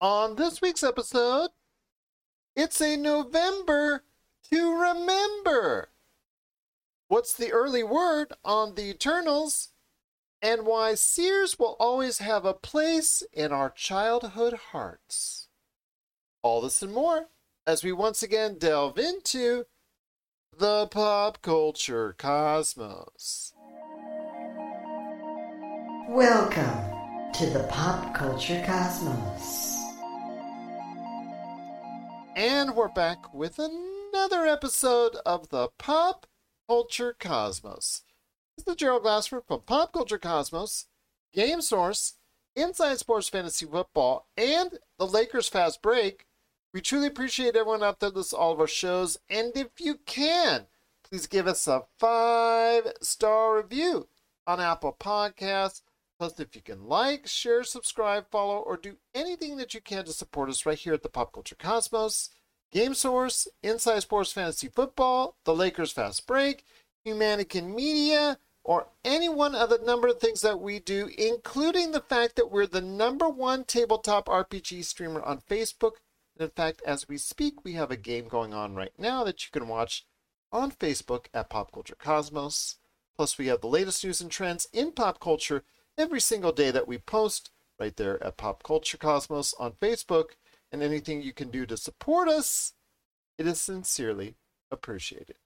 On this week's episode, it's a November to remember. What's the early word on the Eternals? And why Sears will always have a place in our childhood hearts. All this and more as we once again delve into the pop culture cosmos. Welcome to the pop culture cosmos. And we're back with another episode of the Pop Culture Cosmos. This is the Gerald Glassford from Pop Culture Cosmos, Game Source, Inside Sports Fantasy Football, and the Lakers Fast Break. We truly appreciate everyone out there to all of our shows. And if you can, please give us a five star review on Apple Podcasts. Plus, if you can like, share, subscribe, follow, or do anything that you can to support us right here at the Pop Culture Cosmos, Game Source, Inside Sports Fantasy Football, The Lakers Fast Break, Humanican Media, or any one of the number of things that we do, including the fact that we're the number one tabletop RPG streamer on Facebook. And in fact, as we speak, we have a game going on right now that you can watch on Facebook at Pop Culture Cosmos. Plus, we have the latest news and trends in pop culture every single day that we post right there at Pop Culture Cosmos on Facebook. And anything you can do to support us, it is sincerely appreciated.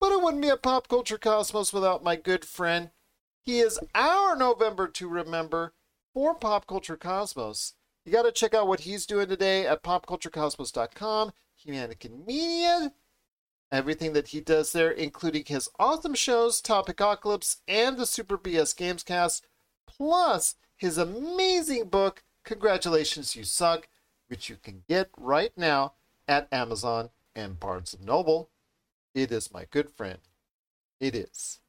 But it wouldn't be a Pop Culture Cosmos without my good friend. He is our November to remember for Pop Culture Cosmos. You got to check out what he's doing today at popculturecosmos.com, Humanican Media, everything that he does there, including his awesome shows, Topicocalypse and the Super BS Gamescast, plus his amazing book, Congratulations You Suck, which you can get right now at Amazon and Barnes & Noble. It is my good friend. It is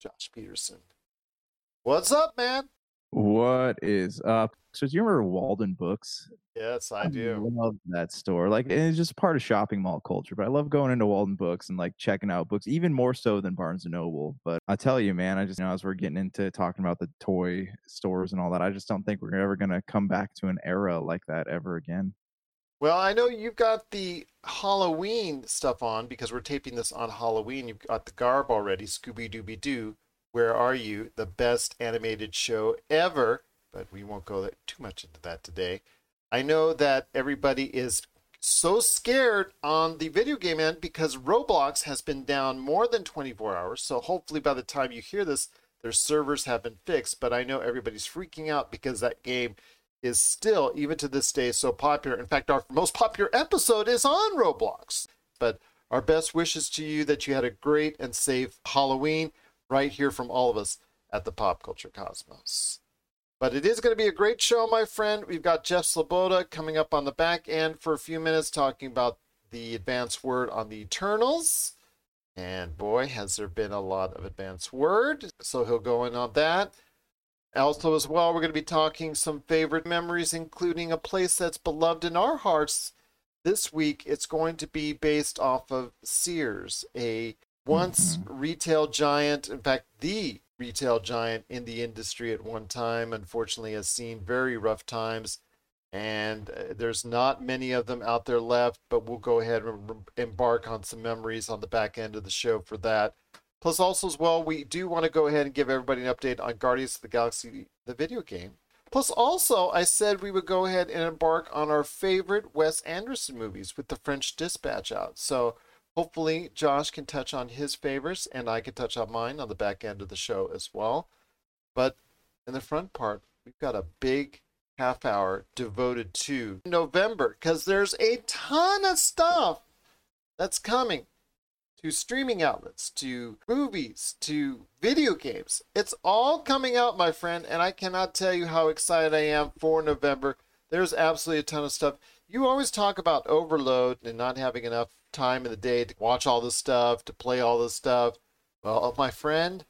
Josh Peterson. What's up, man? What is up? So do you remember Walden Books? Yes, I do. love that store. Like it's just part of shopping mall culture. But I love going into Walden Books and like checking out books, even more so than Barnes and Noble. But I tell you, man, I just you know as we're getting into talking about the toy stores and all that, I just don't think we're ever gonna come back to an era like that ever again. Well, I know you've got the Halloween stuff on because we're taping this on Halloween. You've got the garb already, Scooby Dooby Doo. Where Are You? The best animated show ever. But we won't go too much into that today. I know that everybody is so scared on the video game end because Roblox has been down more than 24 hours. So hopefully by the time you hear this, their servers have been fixed. But I know everybody's freaking out because that game is still, even to this day, so popular. In fact, our most popular episode is on Roblox. But our best wishes to you that you had a great and safe Halloween right here from all of us at the Pop Culture Cosmos. But it is going to be a great show, my friend. We've got Jeff Sloboda coming up on the back end for a few minutes talking about the advance word on the Eternals. And boy, has there been a lot of advance word. So he'll go in on that. Also, as well, we're going to be talking some favorite memories, including a place that's beloved in our hearts. This week, it's going to be based off of Sears, a once mm-hmm. retail giant, in fact, the retail giant in the industry at one time, unfortunately, has seen very rough times. And uh, there's not many of them out there left, but we'll go ahead and embark on some memories on the back end of the show for that. Plus, also as well, we do want to go ahead and give everybody an update on Guardians of the Galaxy, the video game. Plus, also, I said we would go ahead and embark on our favorite Wes Anderson movies with the French Dispatch out. So, hopefully, Josh can touch on his favorites and I can touch on mine on the back end of the show as well. But in the front part, we've got a big half hour devoted to November because there's a ton of stuff that's coming to streaming outlets, to movies, to video games. It's all coming out, my friend, and I cannot tell you how excited I am for November. There's absolutely a ton of stuff. You always talk about overload and not having enough time in the day to watch all this stuff, to play all this stuff. Well, my friend,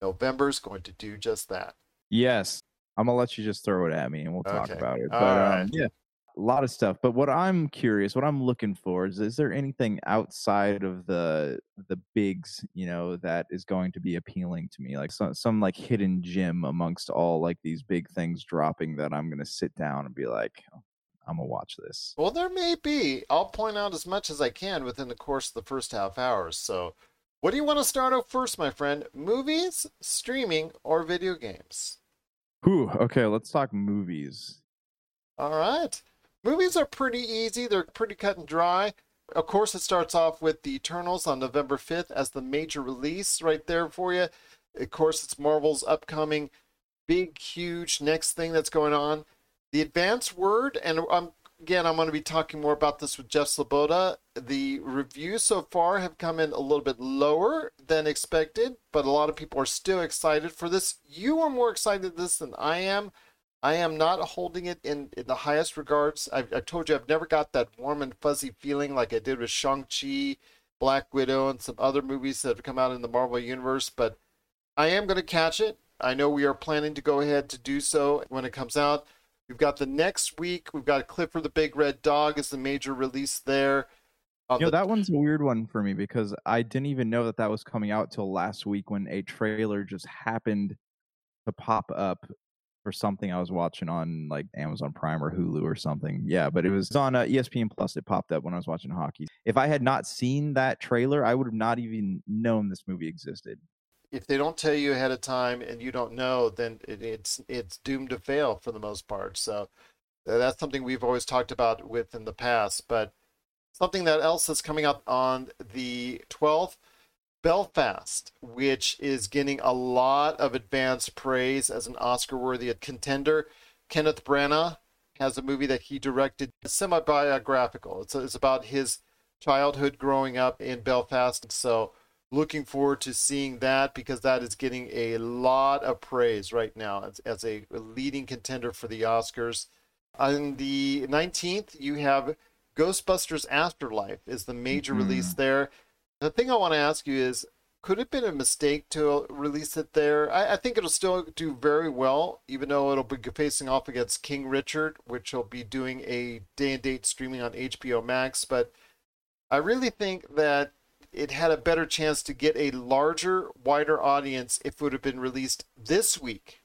November's going to do just that. Yes. I'm gonna let you just throw it at me and we'll talk okay. about it. But um, yeah, a lot of stuff. But what I'm curious, what I'm looking for is is there anything outside of the the bigs, you know, that is going to be appealing to me? Like some some like hidden gem amongst all like these big things dropping that I'm gonna sit down and be like, I'm gonna watch this. Well, there may be. I'll point out as much as I can within the course of the first half hour. So, what do you want to start out first, my friend? Movies, streaming, or video games? Whew, okay, let's talk movies. All right. Movies are pretty easy, they're pretty cut and dry. Of course, it starts off with The Eternals on November 5th as the major release right there for you. Of course, it's Marvel's upcoming big, huge next thing that's going on. The advanced word, and um, again, I'm going to be talking more about this with Jeff Sloboda. The reviews so far have come in a little bit lower than expected, but a lot of people are still excited for this. You are more excited this than I am. I am not holding it in, in the highest regards. I've, I told you I've never got that warm and fuzzy feeling like I did with Shang-Chi, Black Widow, and some other movies that have come out in the Marvel Universe, but I am going to catch it. I know we are planning to go ahead to do so when it comes out. We've got the next week. We've got Clifford the Big Red Dog as the major release there. Uh, you know, the... that one's a weird one for me because I didn't even know that that was coming out till last week when a trailer just happened to pop up for something I was watching on like Amazon Prime or Hulu or something. Yeah, but it was on uh, ESPN Plus. It popped up when I was watching hockey. If I had not seen that trailer, I would have not even known this movie existed if they don't tell you ahead of time and you don't know, then it, it's it's doomed to fail for the most part. So uh, that's something we've always talked about with in the past. But something that else that's coming up on the 12th, Belfast, which is getting a lot of advanced praise as an Oscar-worthy contender. Kenneth Branagh has a movie that he directed, semi-biographical. It's, it's about his childhood growing up in Belfast. So looking forward to seeing that because that is getting a lot of praise right now as, as a leading contender for the Oscars. On the 19th, you have Ghostbusters Afterlife is the major mm-hmm. release there. The thing I want to ask you is, could it have been a mistake to release it there? I, I think it'll still do very well, even though it'll be facing off against King Richard, which will be doing a day and date streaming on HBO Max. But I really think that it had a better chance to get a larger, wider audience if it would have been released this week,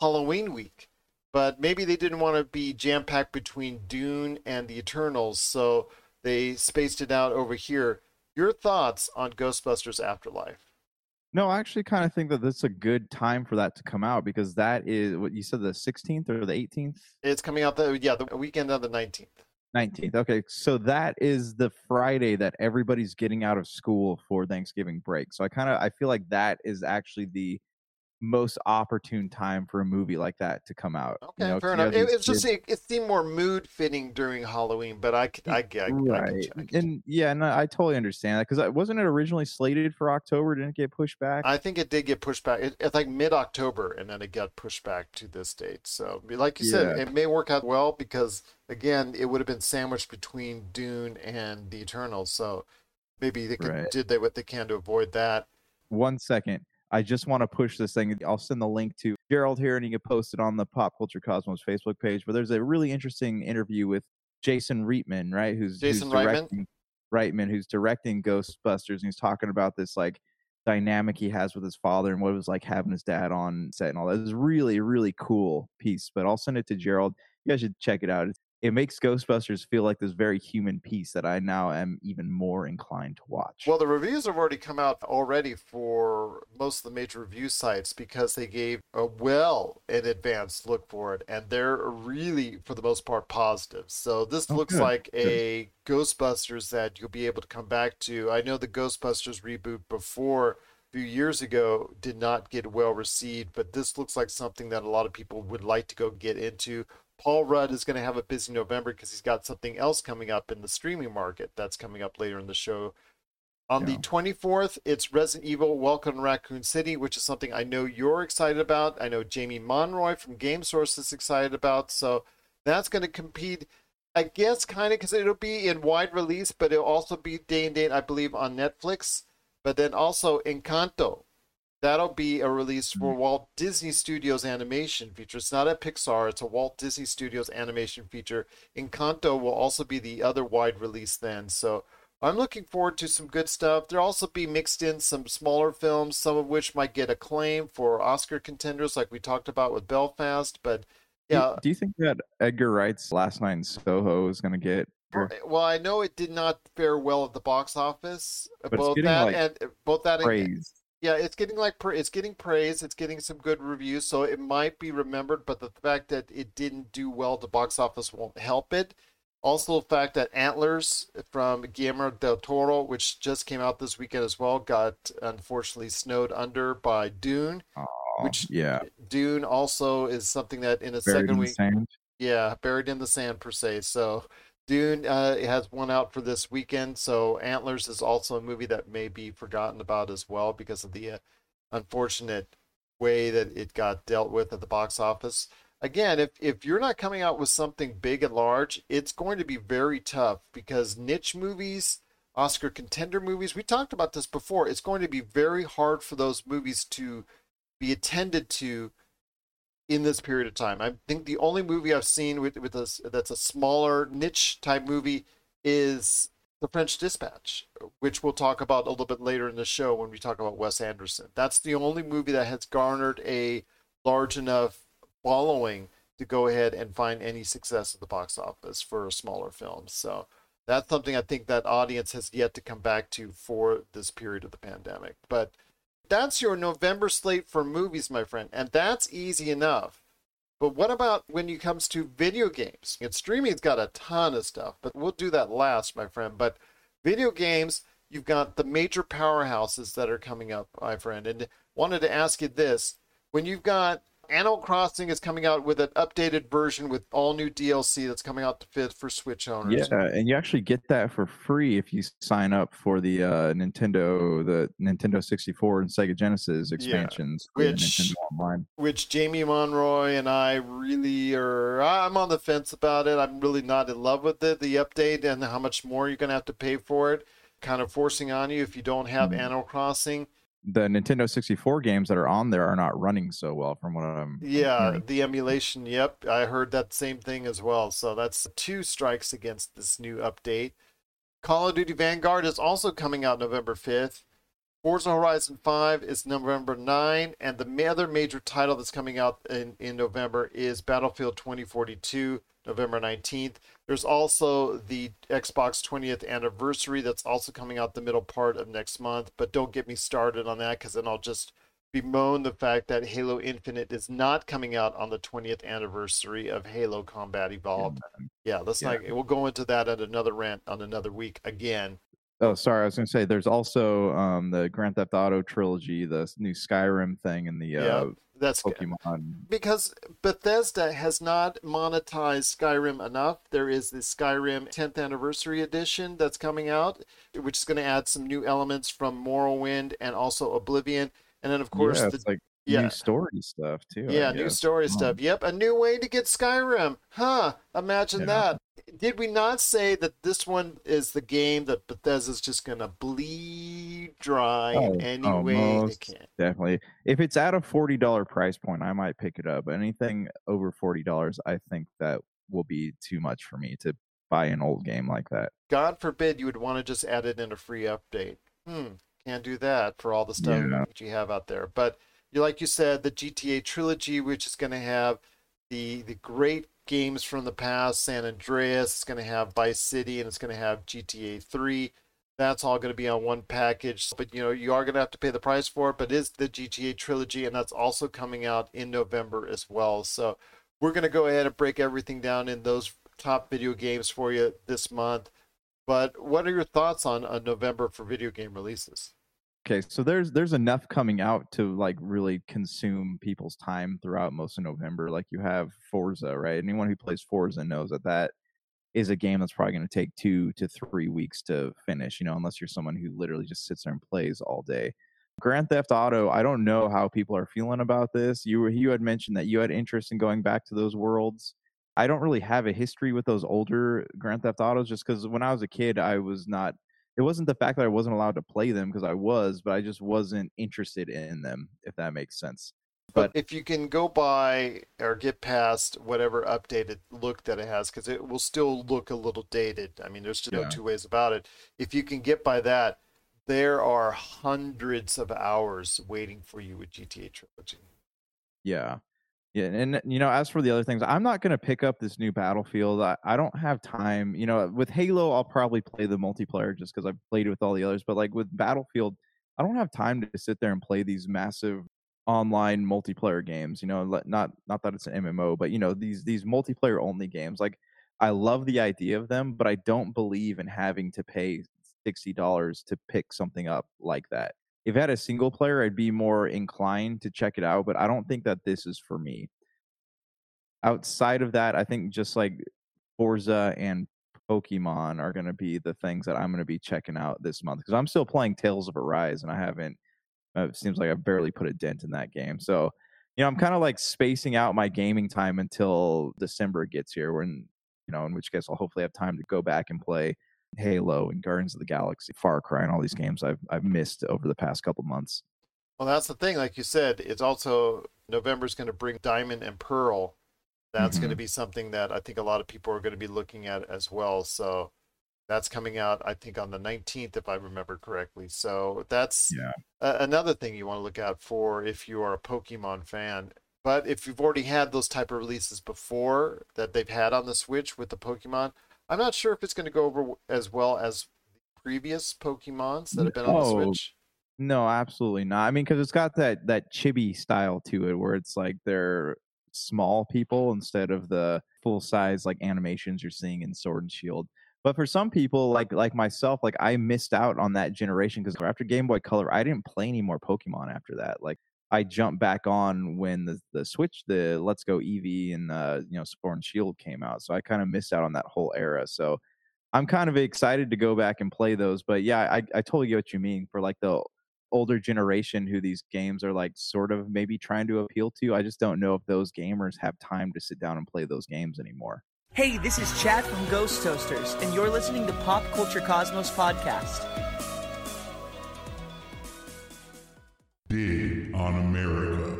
Halloween week. But maybe they didn't want to be jam packed between Dune and the Eternals, so they spaced it out over here. Your thoughts on Ghostbusters Afterlife? No, I actually kind of think that this is a good time for that to come out because that is what you said the 16th or the 18th. It's coming out the yeah the weekend of the 19th. 19th. Okay. So that is the Friday that everybody's getting out of school for Thanksgiving break. So I kind of I feel like that is actually the most opportune time for a movie like that to come out. Okay, you know, fair enough. It, it's just it, it seemed more mood fitting during Halloween, but I could, I, I, right. I and yeah, and I totally understand that because wasn't it originally slated for October? Didn't it get pushed back? I think it did get pushed back. It, it's like mid October, and then it got pushed back to this date. So, like you yeah. said, it may work out well because again, it would have been sandwiched between Dune and the Eternals. So maybe they could, right. did they what they can to avoid that. One second. I just want to push this thing. I'll send the link to Gerald here and you can post it on the Pop Culture Cosmos Facebook page. But there's a really interesting interview with Jason Reitman, right? Who's Jason who's directing, Reitman? Reitman, who's directing Ghostbusters. And he's talking about this like dynamic he has with his father and what it was like having his dad on set and all that. It's really, really cool piece. But I'll send it to Gerald. You guys should check it out. It makes Ghostbusters feel like this very human piece that I now am even more inclined to watch. Well, the reviews have already come out already for most of the major review sites because they gave a well in advance look for it, and they're really, for the most part, positive. So this oh, looks good. like a good. Ghostbusters that you'll be able to come back to. I know the Ghostbusters reboot before a few years ago did not get well received, but this looks like something that a lot of people would like to go get into. Paul Rudd is going to have a busy November because he's got something else coming up in the streaming market that's coming up later in the show. On yeah. the 24th, it's Resident Evil Welcome to Raccoon City, which is something I know you're excited about. I know Jamie Monroy from Game Source is excited about. So that's going to compete, I guess, kind of because it'll be in wide release, but it'll also be day and date, I believe, on Netflix. But then also Encanto, That'll be a release for mm-hmm. Walt Disney Studios animation feature. It's not a Pixar, it's a Walt Disney Studios animation feature. Encanto will also be the other wide release then. So I'm looking forward to some good stuff. There'll also be mixed in some smaller films, some of which might get acclaim for Oscar contenders, like we talked about with Belfast. But Yeah. Do you think that Edgar Wright's Last Night in Soho is going to get? Well, I know it did not fare well at the box office. it's both that like, and both that and praise? Yeah, it's getting like it's getting praise. It's getting some good reviews, so it might be remembered. But the fact that it didn't do well at the box office won't help it. Also, the fact that Antlers uh, from Guillermo del Toro, which just came out this weekend as well, got unfortunately snowed under by Dune. Oh, Which- yeah, uh, Dune also is something that in a buried second in week, sand. yeah, buried in the sand per se. So Dune uh, has one out for this weekend. So Antlers is also a movie that may be forgotten about as well because of the uh, unfortunate way that it got dealt with at the box office. Again, if if you're not coming out with something big and large, it's going to be very tough because niche movies, Oscar contender movies, we talked about this before. It's going to be very hard for those movies to be attended to in this period of time. I think the only movie I've seen with with this that's a smaller niche type movie is The French Dispatch, which we'll talk about a little bit later in the show when we talk about Wes Anderson. That's the only movie that has garnered a large enough following to go ahead and find any success at the box office for a smaller film. So that's something I think that audience has yet to come back to for this period of the pandemic. But that's your November slate for movies, my friend, and that's easy enough. But what about when it comes to video games? And streaming's got a ton of stuff, but we'll do that last, my friend. But video games, you've got the major powerhouses that are coming up, my friend. And wanted to ask you this: when you've got Animal Crossing is coming out with an updated version with all new DLC that's coming out to fit for Switch owners. Yeah, and you actually get that for free if you sign up for the uh, Nintendo, the Nintendo 64 and Sega Genesis expansions, the which- Online. which Jamie Monroy and I really are. I'm on the fence about it. I'm really not in love with it. The update and how much more you're going to have to pay for it, kind of forcing on you if you don't have Mhm. Animal Crossing. The Nintendo 64 games that are on there are not running so well, from what I'm. Yeah, hearing. the emulation. Yep, I heard that same thing as well. So that's two strikes against this new update. Call of Duty Vanguard is also coming out November 5th. Forza Horizon 5 is November 9, and the other major title that's coming out in, in November is Battlefield 2042, November 19th. There's also the Xbox 20th anniversary that's also coming out the middle part of next month, but don't get me started on that because then I'll just bemoan the fact that Halo Infinite is not coming out on the 20th anniversary of Halo Combat Evolved. Yeah, let's Yeah. not. We'll go into that at another rant on another week again. Oh, sorry. I was going to say there's also um, the Grand Theft Auto trilogy, the new Skyrim thing, and the Yeah, uh, that's Pokemon. because Bethesda has not monetized Skyrim enough. There is the Skyrim 10th anniversary edition that's coming out, which is going to add some new elements from Morrowind and also Oblivion, and then of course yeah, the like yeah. new story stuff too. Yeah, new story stuff. Yep, a new way to get Skyrim. Huh, imagine Yeah. that. Did we not say that this one is the game that Bethesda's just going to bleed dry in Oh, any oh, way they can? Definitely. If it's at a forty dollar price point, I might pick it up. Anything over forty dollars, I think that will be too much for me to buy an old game like that. God forbid you would want to just add it in a free update. Hmm, can't do that for all the stuff Yeah. that you have out there. But you like you said, the GTA trilogy, which is going to have the the great games from the past, San Andreas, it's going to have Vice City, and it's going to have GTA 3. That's all going to be on one package, but you know you are going to have to pay the price for it. But it is the GTA trilogy, and that's also coming out in November as well. So we're going to go ahead and break everything down in those top video games for you this month. But what are your thoughts on, on November for video game releases? Okay, so there's there's enough coming out to like really consume people's time throughout most of November. Like you have Forza, right? Anyone who plays Forza knows that that is a game that's probably going to take two to three weeks to finish. You know, unless you're someone who literally just sits there and plays all day. Grand Theft Auto, I don't know how people are feeling about this. You were you had mentioned that you had interest in going back to those worlds. I don't really have a history with those older Grand Theft Autos just because when I was a kid, I was not it wasn't the fact that I wasn't allowed to play them because I was, but I just wasn't interested in them, if that makes sense. But But- if you can go by or get past whatever updated look that it has, because it will still look a little dated. I mean, there's just no two ways about it. If you can get by that, there are hundreds of hours waiting for you with GTA Trilogy. Yeah. Yeah, and you know, as for the other things, I'm not going to pick up this new Battlefield. I, I don't have time. You know, with Halo, I'll probably play the multiplayer just because I've played it with all the others. But like with Battlefield, I don't have time to sit there and play these massive online multiplayer games. You know, not not that it's an MMO, but you know these these multiplayer only games. Like I love the idea of them, but I don't believe in having to pay sixty dollars to pick something up like that if it had a single player, I'd be more inclined to check it out, but I don't think that this is for me. Outside of that, I think just like Forza and Pokemon are going to be the things that I'm going to be checking out this month because I'm still playing Tales of Arise and I haven't. Uh, it seems like I've barely put a dent in that game. So, you know, I'm kind of like spacing out my gaming time until December gets here, when you know, in which case I'll hopefully have time to go back and play Halo and Guardians of the Galaxy, Far Cry, and all these games I've I've missed over the past couple months. Well, that's the thing. Like you said, it's also November's going to bring Diamond and Pearl. That's mm-hmm. going to be something that I think a lot of people are going to be looking at as well. So that's coming out, I think, on the 19th, if I remember correctly. So that's yeah. a- another thing you want to look out for if you are a Pokemon fan. But if you've already had those type of releases before that they've had on the Switch with the Pokemon, I'm not sure if it's going to go over as well as previous Pokemons that have been on the Switch. No, absolutely not. I mean, because it's got that that chibi style to it, where it's like they're small people instead of the full size like animations you're seeing in Sword and Shield. But for some people, like like myself, like I missed out on that generation because after Game Boy Color, I didn't play any more Pokemon after that. Like I jumped back on when the the Switch, the Let's Go Eevee and uh, you know and Shield came out. So I kind of missed out on that whole era. So I'm kind of excited to go back and play those. But yeah, I, I totally get what you mean for like the older generation who these games are like sort of maybe trying to appeal to. I just don't know if those gamers have time to sit down and play those games anymore. Hey, this is Chad from Ghost Toasters, and you're listening to Pop Culture Cosmos Podcast. Dig on America.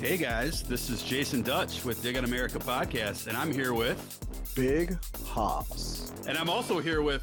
Hey guys, this is Jason Dutch with Dig on America podcast, and I'm here with Big Hops. And I'm also here with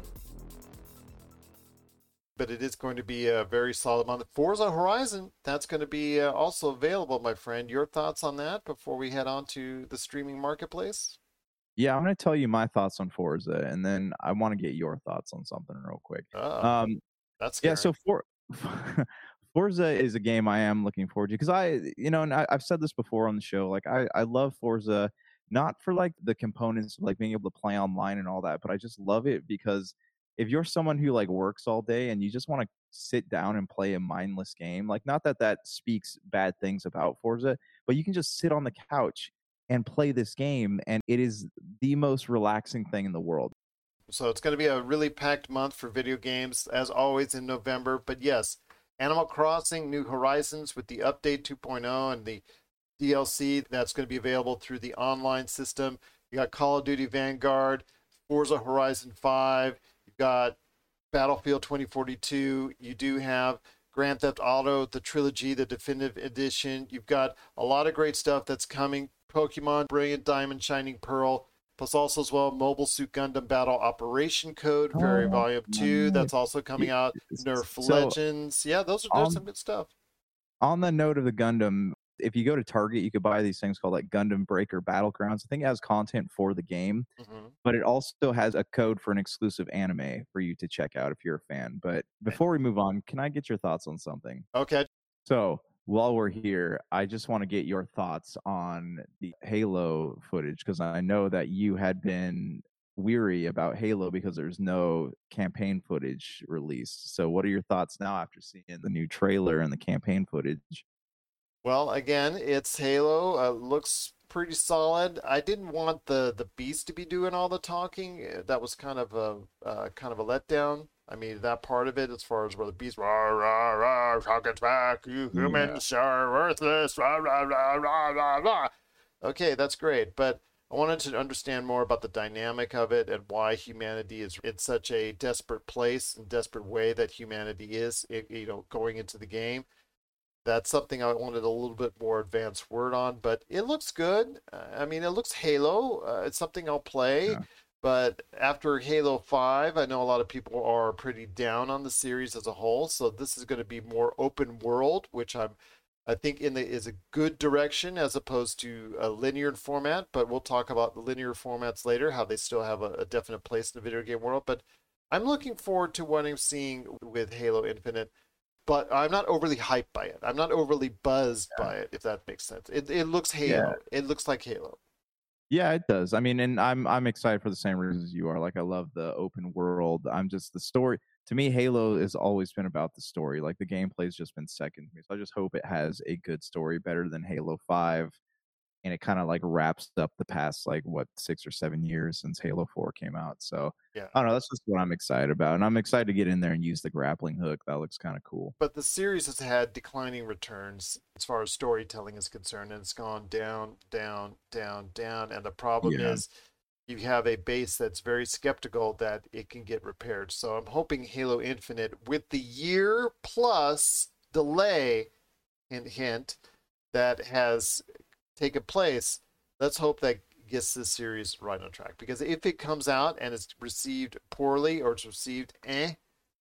but it is going to be a very solid month. Forza Horizon, that's going to be uh, also available, my friend. Your thoughts on that before we head on to the streaming marketplace? Yeah, I'm going to tell you my thoughts on Forza, and then I want to get your thoughts on something real quick. Oh, um, that's scary. yeah. So for Forza is a game I am looking forward to because I, you know, and I, have said this before on the show. Like I, I love Forza not for like the components, like being able to play online and all that, but I just love it because if you're someone who like works all day and you just want to sit down and play a mindless game, like not that that speaks bad things about Forza, but you can just sit on the couch and play this game and it is the most relaxing thing in the world. So it's going to be a really packed month for video games as always in November, but yes, Animal Crossing New Horizons with the update 2.0 and the DLC that's going to be available through the online system. You got Call of Duty Vanguard, Forza Horizon 5, got Battlefield 2042. You do have Grand Theft Auto, the trilogy, the definitive edition. You've got a lot of great stuff that's coming. Pokemon Brilliant Diamond, Shining Pearl, plus also as well Mobile Suit Gundam Battle Operation Code, Fairy oh, Volume Two. That's also coming out. Nerf so, Legends. Yeah, those are some good stuff. On the note of the Gundam, if you go to Target, you could buy these things called like Gundam Breaker Battlegrounds. I think it has content for the game, mm-hmm. but it also has a code for an exclusive anime for you to check out if you're a fan. But before we move on, can I get your thoughts on something? Okay. So while we're here, I just want to get your thoughts on the Halo footage because I know that you had been weary about Halo because there's no campaign footage released. So, what are your thoughts now after seeing the new trailer and the campaign footage? Well, again, it's Halo. Uh, looks pretty solid. I didn't want the the beast to be doing all the talking. Uh, that was kind of a uh, kind of a letdown. I mean, that part of it, as far as where the beast, rah rah rah, talk back, you humans yeah. are worthless, rah rah rah rah rah rah. Okay, that's great. But I wanted to understand more about the dynamic of it and why humanity is in such a desperate place and desperate way that humanity is, you know, going into the game. That's something I wanted a little bit more advanced word on, but it looks good. Uh, I mean, it looks Halo. Uh, it's something I'll play. Yeah. But after Halo 5, I know a lot of people are pretty down on the series as a whole. So this is going to be more open world, which I'm I think in the is a good direction as opposed to a linear format, but we'll talk about the linear formats later, how they still have a, a definite place in the video game world. But I'm looking forward to what I'm seeing with Halo Infinite, but I'm not overly hyped by it. I'm not overly buzzed by it, if that makes sense. It, it looks Halo. It looks like Halo. Yeah, it does. I mean, and I'm I'm excited for the same reasons you are. Like I love the open world. I'm just the story. To me, Halo has always been about the story. Like the gameplay's just been second to me. So I just hope it has a good story, better than Halo Five, and it kind of like wraps up the past like what six or seven years since Halo Four came out. So Yeah. I don't know. That's just what I'm excited about, and I'm excited to get in there and use the grappling hook. That looks kind of cool. But the series has had declining returns as far as storytelling is concerned, and it's gone down, down, down, down. And the problem Yeah. is you have a base that's very skeptical that it can get repaired. So I'm hoping Halo Infinite, with the year plus delay, hint, hint, that has taken place, let's hope that gets this series right on track. Because if it comes out and it's received poorly or it's received eh,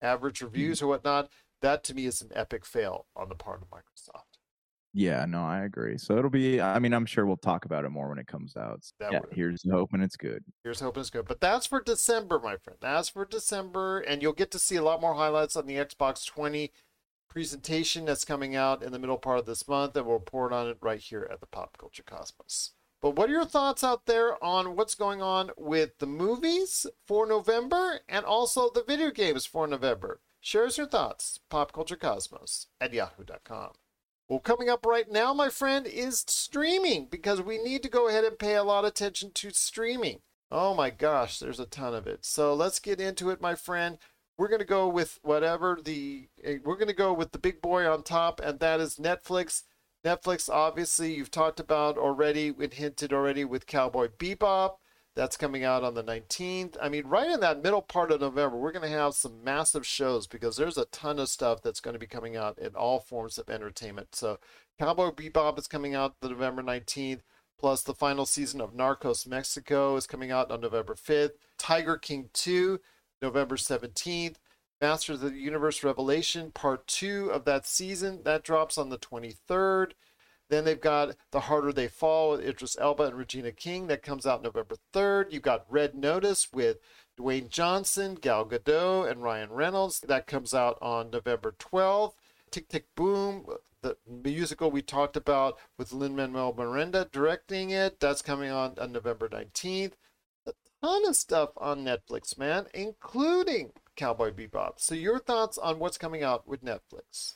average reviews or whatnot, that to me is an epic fail on the part of Microsoft. Yeah, no, I agree. So it'll be. I mean, I'm sure we'll talk about it more when it comes out. So, yeah, here's hoping it's good. Here's hoping it's good. But that's for December, my friend. That's for December. And you'll get to see a lot more highlights on the Xbox 20 presentation that's coming out in the middle part of this month. And we'll report on it right here at the Pop Culture Cosmos. But what are your thoughts out there on what's going on with the movies for November and also the video games for November? Share us your thoughts. PopCultureCosmos at yahoo.com. Well, coming up right now, my friend, is streaming because we need to go ahead and pay a lot of attention to streaming. Oh my gosh, there's a ton of it. So let's get into it, my friend. We're going to go with whatever the eh, we're going to go with the big boy on top and that is Netflix. Netflix obviously you've talked about already and hinted already with Cowboy Bebop. That's coming out on the 19th. I mean, right in that middle part of November, we're going to have some massive shows because there's a ton of stuff that's going to be coming out in all forms of entertainment. So, Cowboy Bebop is coming out the November 19th, plus the final season of Narcos Mexico is coming out on November 5th. Tiger King 2, November 17th. Masters of the Universe Revelation, part two of that season, that drops on the 23rd. Then they've got The Harder They Fall with Idris Elba and Regina King. That comes out November 3rd. You've got Red Notice with Dwayne Johnson, Gal Gadot, and Ryan Reynolds. That comes out on November 12th. Tick Tick Boom, the musical we talked about with Lin Manuel Miranda directing it. That's coming on on November 19th. Ton of stuff on Netflix, man, including Cowboy Bebop. So, your thoughts on what's coming out with Netflix?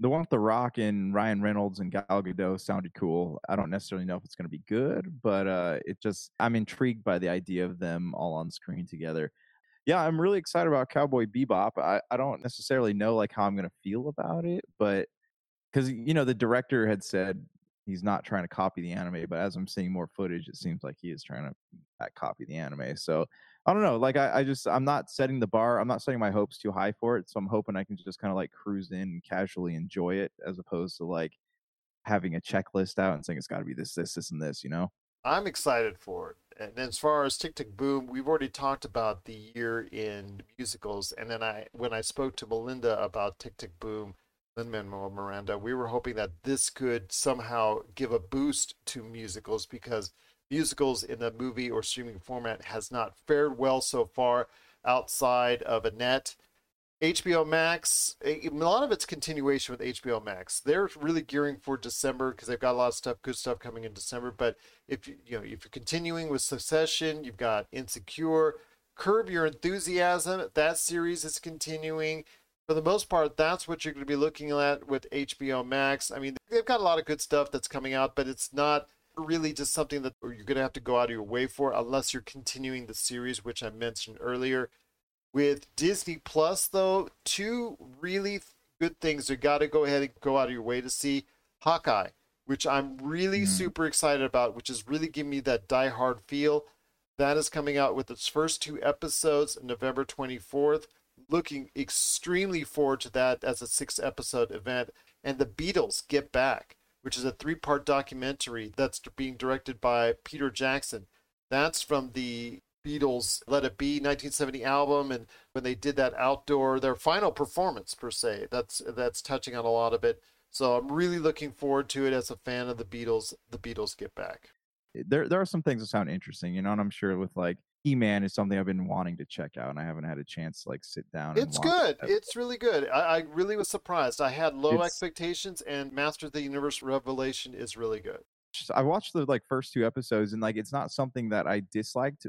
the one with the Rock and Ryan Reynolds and Gal Gadot sounded cool. I don't necessarily know if it's going to be good, but uh, it just I'm intrigued by the idea of them all on screen together. Yeah, I'm really excited about Cowboy Bebop. I, I don't necessarily know like how I'm going to feel about it, but because you know the director had said he's not trying to copy the anime, but as I'm seeing more footage, it seems like he is trying to uh, copy the anime. So I don't know. Like I, I just I'm not setting the bar. I'm not setting my hopes too high for it. So I'm hoping I can just kind of like cruise in and casually enjoy it as opposed to like having a checklist out and saying it's got to be this, this, this, and this. You know? I'm excited for it. And as far as Tick Tick Boom, we've already talked about the year in musicals. And then I, when I spoke to Melinda about Tick Tick Boom, Lin Manuel Miranda, we were hoping that this could somehow give a boost to musicals because musicals in the movie or streaming format has not fared well so far outside of Annette. HBO Max, a lot of it's continuation with HBO Max. They're really gearing for December because they've got a lot of stuff, good stuff coming in December. But if you, you know, if you're continuing with Succession, you've got Insecure, Curb Your Enthusiasm. That series is continuing. For the most part, that's what you're going to be looking at with HBO Max. I mean, they've got a lot of good stuff that's coming out, but it's not really just something that you're going to have to go out of your way for unless you're continuing the series, which I mentioned earlier. With Disney Plus, though, two really good things you got to go ahead and go out of your way to see. Hawkeye which I'm really Mhm. super excited about, which is really giving me that Die Hard feel. That is coming out with its first two episodes November 24th. Looking extremely forward to that as a six episode event. And The Beatles Get Back, which is a three part documentary that's being directed by Peter Jackson. That's from the Beatles Let It Be 1970 album and when they did that outdoor their final performance per se. That's that's touching on a lot of it. So I'm really looking forward to it as a fan of the Beatles. The Beatles Get Back. there there are some things that sound interesting, you know, and I'm sure with like He Man is something I've been wanting to check out, and I haven't had a chance to like sit down. and It's good. that. It's really good. I, I really was surprised. I had low It's- expectations, and Master of the Universe Revelation is really good. I watched the like first two episodes, and like it's not something that I disliked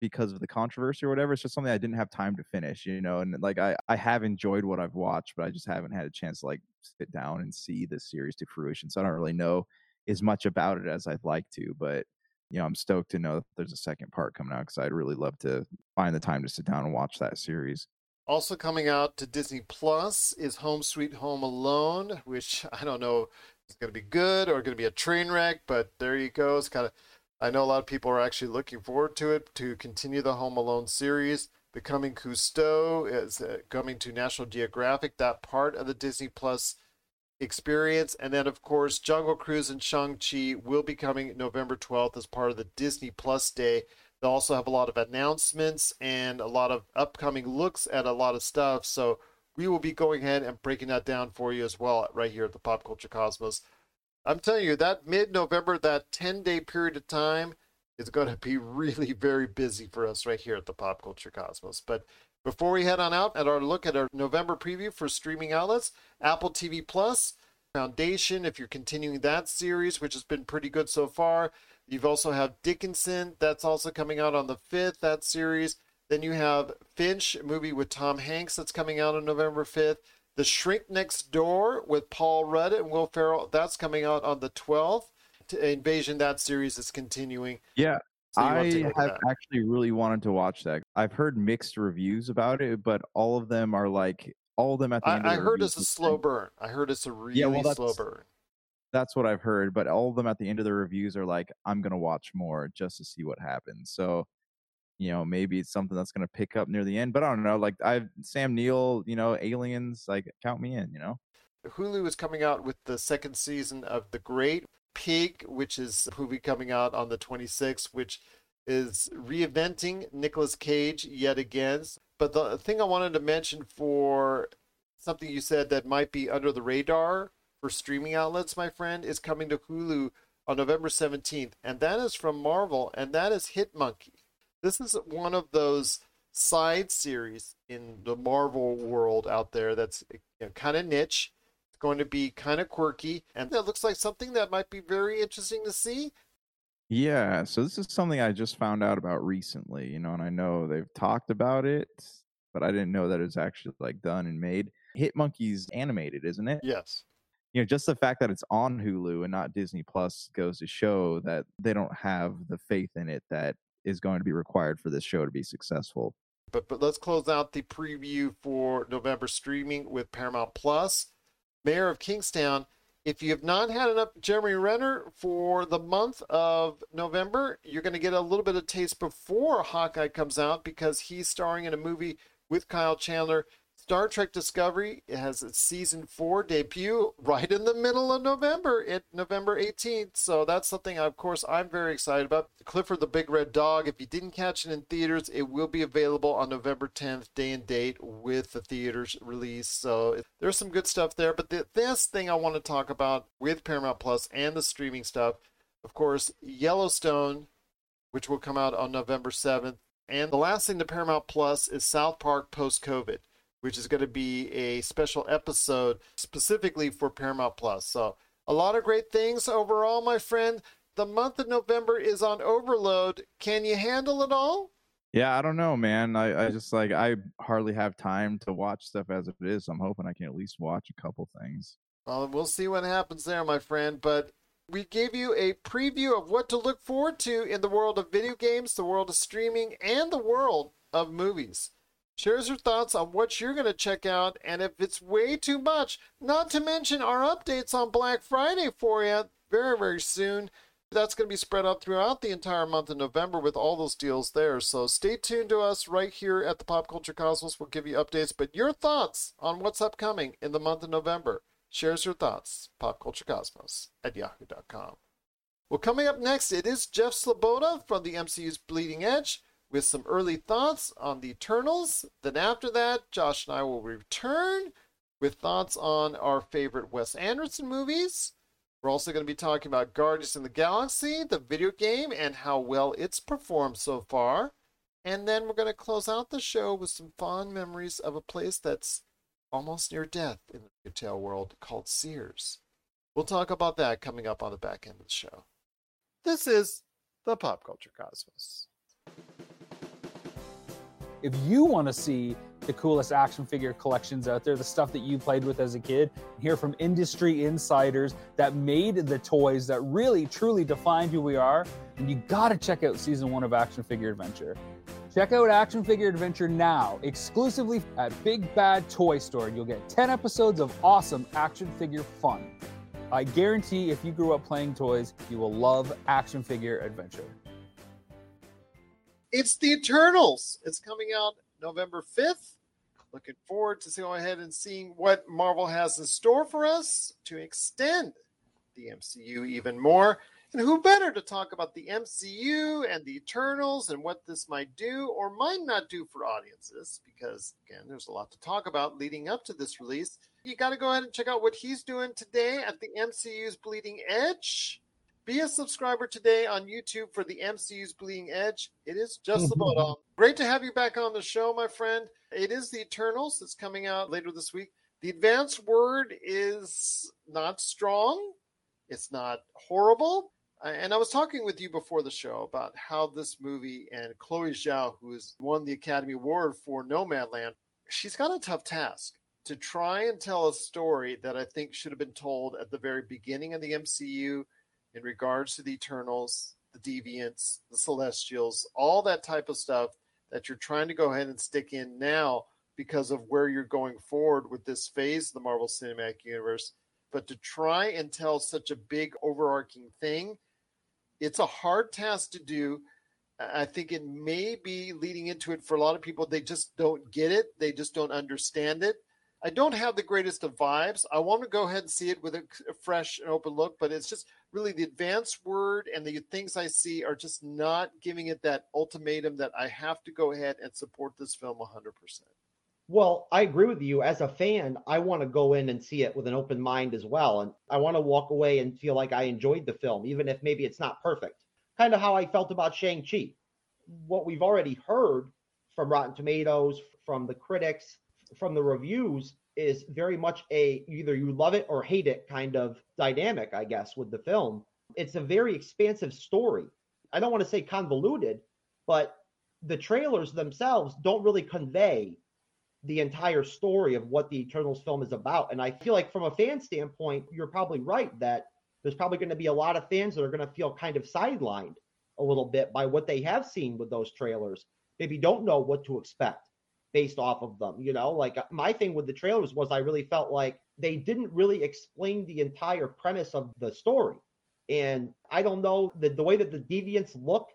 because of the controversy or whatever. It's just something I didn't have time to finish, you know. And like I I have enjoyed what I've watched, but I just haven't had a chance to like sit down and see the series to fruition. So I don't really know as much about it as I'd like to, but. You know, I'm stoked to know that there's a second part coming out because I'd really love to find the time to sit down and watch that series. Also coming out to Disney Plus is Home Sweet Home Alone, which I don't know is going to be good or going to be a train wreck, but there you go. It's kind of I know a lot of people are actually looking forward to it to continue the Home Alone series. Becoming Cousteau is uh, coming to National Geographic, that part of the Disney Plus experience. And then, of course, Jungle Cruise and Shang-Chi will be coming November 12th as part of the Disney Plus Day. They'll also have a lot of announcements and a lot of upcoming looks at a lot of stuff. So we will be going ahead and breaking that down for you as well right here at the Pop Culture Cosmos. I'm telling you, that mid November, that 10 day period of time is going to be really very busy for us right here at the Pop Culture Cosmos. But before we head on out at our look at our November preview for streaming outlets, Apple TV Plus, Foundation, if you're continuing that series, which has been pretty good so far. You've also have Dickinson, that's also coming out on the 5th, that series. Then you have Finch, movie with Tom Hanks that's coming out on November 5th. The Shrink Next Door with Paul Rudd and Will Ferrell, that's coming out on the 12th. Invasion, that series is continuing. Yeah, So I take a look at have actually really wanted to watch that. I've heard mixed reviews about it, but all of them are like all of them at the end. I, of I the heard it's a slow burn. I heard it's a really well, slow burn. That's what I've heard, but all of them at the end of the reviews are like, "I'm gonna watch more just to see what happens." So, you know, maybe it's something that's gonna pick up near the end. But I don't know. Like I've Sam Neill, you know, Aliens, like count me in. You know. Hulu is coming out with the second season of The Great Pig, which is a movie coming out on the 26th, which is reinventing Nicolas Cage yet again. But the thing I wanted to mention for something you said that might be under the radar for streaming outlets, my friend, is coming to Hulu on November 17th, and that is from Marvel, and that is Hit Monkey. This is one of those side series in the Marvel world out there that's you know, kind of niche. Going to be kind of quirky, and that looks like something that might be very interesting to see. Yeah, so this is something I just found out about recently, you know, and I know they've talked about it, but I didn't know that it's actually like done and made. Hit Monkey's animated, isn't it? Yes. You know, just the fact that it's on Hulu and not Disney Plus goes to show that they don't have the faith in it that is going to be required for this show to be successful. But but let's close out the preview for November streaming with Paramount Plus. Mayor of Kingstown. If you have not had enough Jeremy Renner for the month of November, you're going to get a little bit of taste before Hawkeye comes out because he's starring in a movie with Kyle Chandler. Star Trek Discovery has its season four debut right in the middle of November, at November 18th. So that's something, of course, I'm very excited about. Clifford the Big Red Dog. If you didn't catch it in theaters, it will be available on November 10th, day and date with the theaters release. So there's some good stuff there. But the this thing I want to talk about with Paramount Plus and the streaming stuff, of course, Yellowstone, which will come out on November 7th. And the last thing to Paramount Plus is South Park Post COVID which is going to be a special episode specifically for Paramount Plus. So, a lot of great things overall, my friend. The month of November is on overload. Can you handle it all? Yeah, I don't know, man. I, I just like I hardly have time to watch stuff as it is. So I'm hoping I can at least watch a couple things. Well, we'll see what happens there, my friend. But we gave you a preview of what to look forward to in the world of video games, the world of streaming, and the world of movies. Share us your thoughts on what you're going to check out, and if it's way too much, not to mention our updates on Black Friday for you. very, very soon. That's going to be spread out throughout the entire month of November with all those deals there. So stay tuned to us right here at the Pop Culture Cosmos. We'll give you updates, but your thoughts on what's upcoming in the month of November. Shares your thoughts. Popculturecosmos at yahoo.com. Well, coming up next, it is Jeff Sloboda from the MCU's Bleeding Edge with some early thoughts on the Eternals. Then after that, Josh and I will return with thoughts on our favorite Wes Anderson movies. We're also going to be talking about Guardians of the Galaxy, the video game, and how well it's performed so far. And then we're going to close out the show with some fond memories of a place that's almost near death in the retail world called Sears. We'll talk about that coming up on the back end of the show. This is the Pop Culture Cosmos. If you want to see the coolest action figure collections out there, the stuff that you played with as a kid, hear from industry insiders that made the toys that really truly defined who we are, and you got to check out season one of Action Figure Adventure. Check out Action Figure Adventure now, exclusively at Big Bad Toy Store. You'll get 10 episodes of awesome action figure fun. I guarantee if you grew up playing toys, you will love Action Figure Adventure. It's the Eternals. It's coming out November 5th. Looking forward to going ahead and seeing what Marvel has in store for us to extend the MCU even more. And who better to talk about the MCU and the Eternals and what this might do or might not do for audiences? Because, again, there's a lot to talk about leading up to this release. You got to go ahead and check out what he's doing today at the MCU's Bleeding Edge. Be a subscriber today on YouTube for the MCU's Bleeding Edge. It is just about all. Great to have you back on the show, my friend. It is the Eternals that's coming out later this week. The advance word is not strong. It's not horrible. Uh, And I was talking with you before the show about how this movie and Chloe Zhao, who has won the Academy Award for Nomadland, she's got a tough task to try and tell a story that I think should have been told at the very beginning of the MCU in regards to the Eternals, the Deviants, the Celestials, all that type of stuff that you're trying to go ahead and stick in now because of where you're going forward with this phase of the Marvel Cinematic Universe. But to try and tell such a big overarching thing, it's a hard task to do. I think it may be leading into it for a lot of people. They just don't get it. They just don't understand it. I don't have the greatest of vibes. I want to go ahead and see it with a, fresh and open look, but it's just really the advanced word and the things I see are just not giving it that ultimatum that I have to go ahead and support this film 100%. Well, I agree with you. As a fan, I want to go in and see it with an open mind as well. And I want to walk away and feel like I enjoyed the film, even if maybe it's not perfect. Kind of how I felt about Shang-Chi. What we've already heard from Rotten Tomatoes, from the critics, from the reviews is very much a either you love it or hate it kind of dynamic, I guess, with the film. It's a very expansive story. I don't want to say convoluted, but the trailers themselves don't really convey the entire story of what the Eternals film is about. And I feel like from a fan standpoint, you're probably right that there's probably going to be a lot of fans that are going to feel kind of sidelined a little bit by what they have seen with those trailers. Maybe don't know what to expect based off of them. You know, like my thing with the trailers was I really felt like they didn't really explain the entire premise of the story. And I don't know the, the way that the deviants look,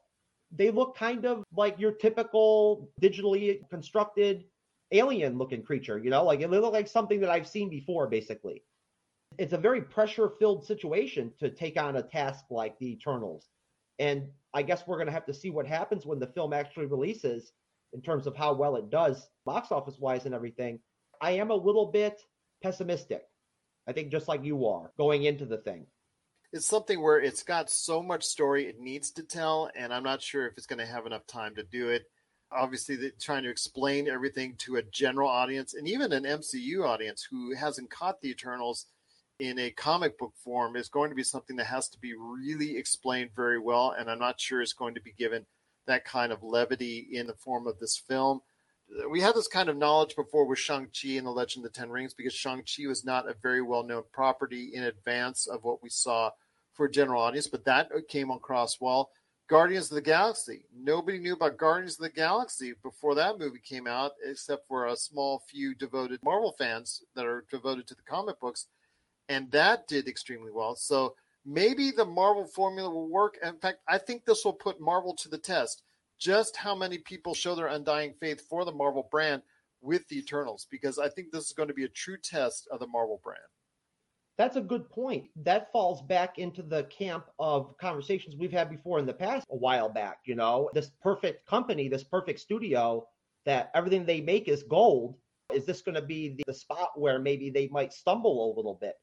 they look kind of like your typical digitally constructed alien looking creature, you know, like it looked like something that I've seen before, basically. It's a very pressure filled situation to take on a task like the Eternals. And I guess we're going to have to see what happens when the film actually releases in terms of how well it does box office wise and everything. I am a little bit pessimistic. I think just like you are going into the thing. It's something where it's got so much story it needs to tell, and I'm not sure if it's going to have enough time to do it. Obviously, they're trying to explain everything to a general audience and even an MCU audience who hasn't caught the Eternals in a comic book form is going to be something that has to be really explained very well. And I'm not sure it's going to be given that kind of levity in the form of this film. We had this kind of knowledge before with Shang-Chi and the Legend of the Ten Rings because Shang-Chi was not a very well known property in advance of what we saw for general audience, but that came across well. Guardians of the Galaxy. Nobody knew about Guardians of the Galaxy before that movie came out, except for a small few devoted Marvel fans that are devoted to the comic books. And that did extremely well. So maybe the Marvel formula will work. In fact, I think this will put Marvel to the test. Just how many people show their undying faith for the Marvel brand with the Eternals? Because I think this is going to be a true test of the Marvel brand. That's a good point. That falls back into the camp of conversations we've had before in the past, a while back. You know, this perfect company, this perfect studio that everything they make is gold. Is this going to be the, the spot where maybe they might stumble a little bit?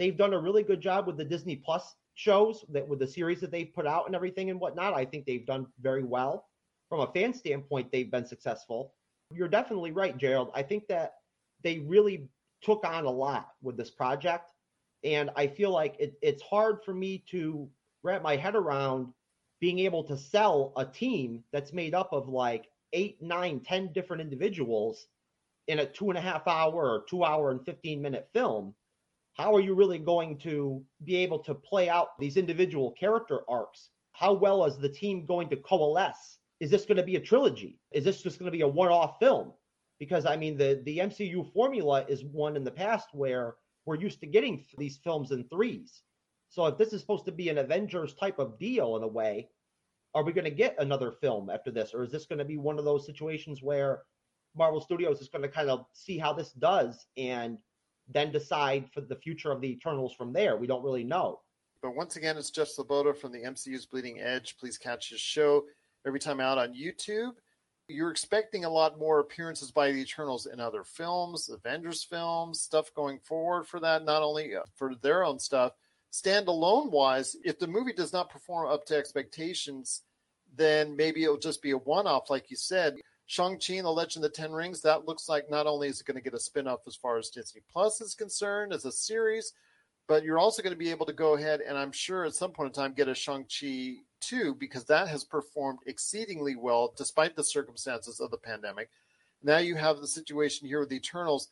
They've done a really good job with the Disney Plus shows that with the series that they've put out and everything and whatnot. I think they've done very well. From a fan standpoint, they've been successful. You're definitely right, Gerald. I think that they really took on a lot with this project and I feel like it, it's hard for me to wrap my head around being able to sell a team that's made up of like eight, nine, ten different individuals in a two and a half hour or two hour and 15 minute film. How are you really going to be able to play out these individual character arcs? How well is the team going to coalesce? Is this going to be a trilogy? Is this just going to be a one off film? Because I mean, the, the MCU formula is one in the past where we're used to getting these films in threes. So if this is supposed to be an Avengers type of deal in a way, are we going to get another film after this, or is this going to be one of those situations where Marvel Studios is going to kind of see how this does and then decide for the future of the Eternals from there? We don't really know. But once again, it's Jeff Sloboda from the MCU's Bleeding Edge. Please catch his show every time out on YouTube you're expecting a lot more appearances by the Eternals in other films, Avengers films, stuff going forward for that, not only uh, for their own stuff. Standalone wise, if the movie does not perform up to expectations, then maybe it'll just be a one off, like you said. Shang-Chi and the Legend of the Ten Rings, that looks like not only is it going to get a spin off as far as Disney Plus is concerned as a series, but you're also going to be able to go ahead and I'm sure at some point in time get a Shang-Chi 2 because that has performed exceedingly well despite the circumstances of the pandemic. Now you have the situation here with the Eternals.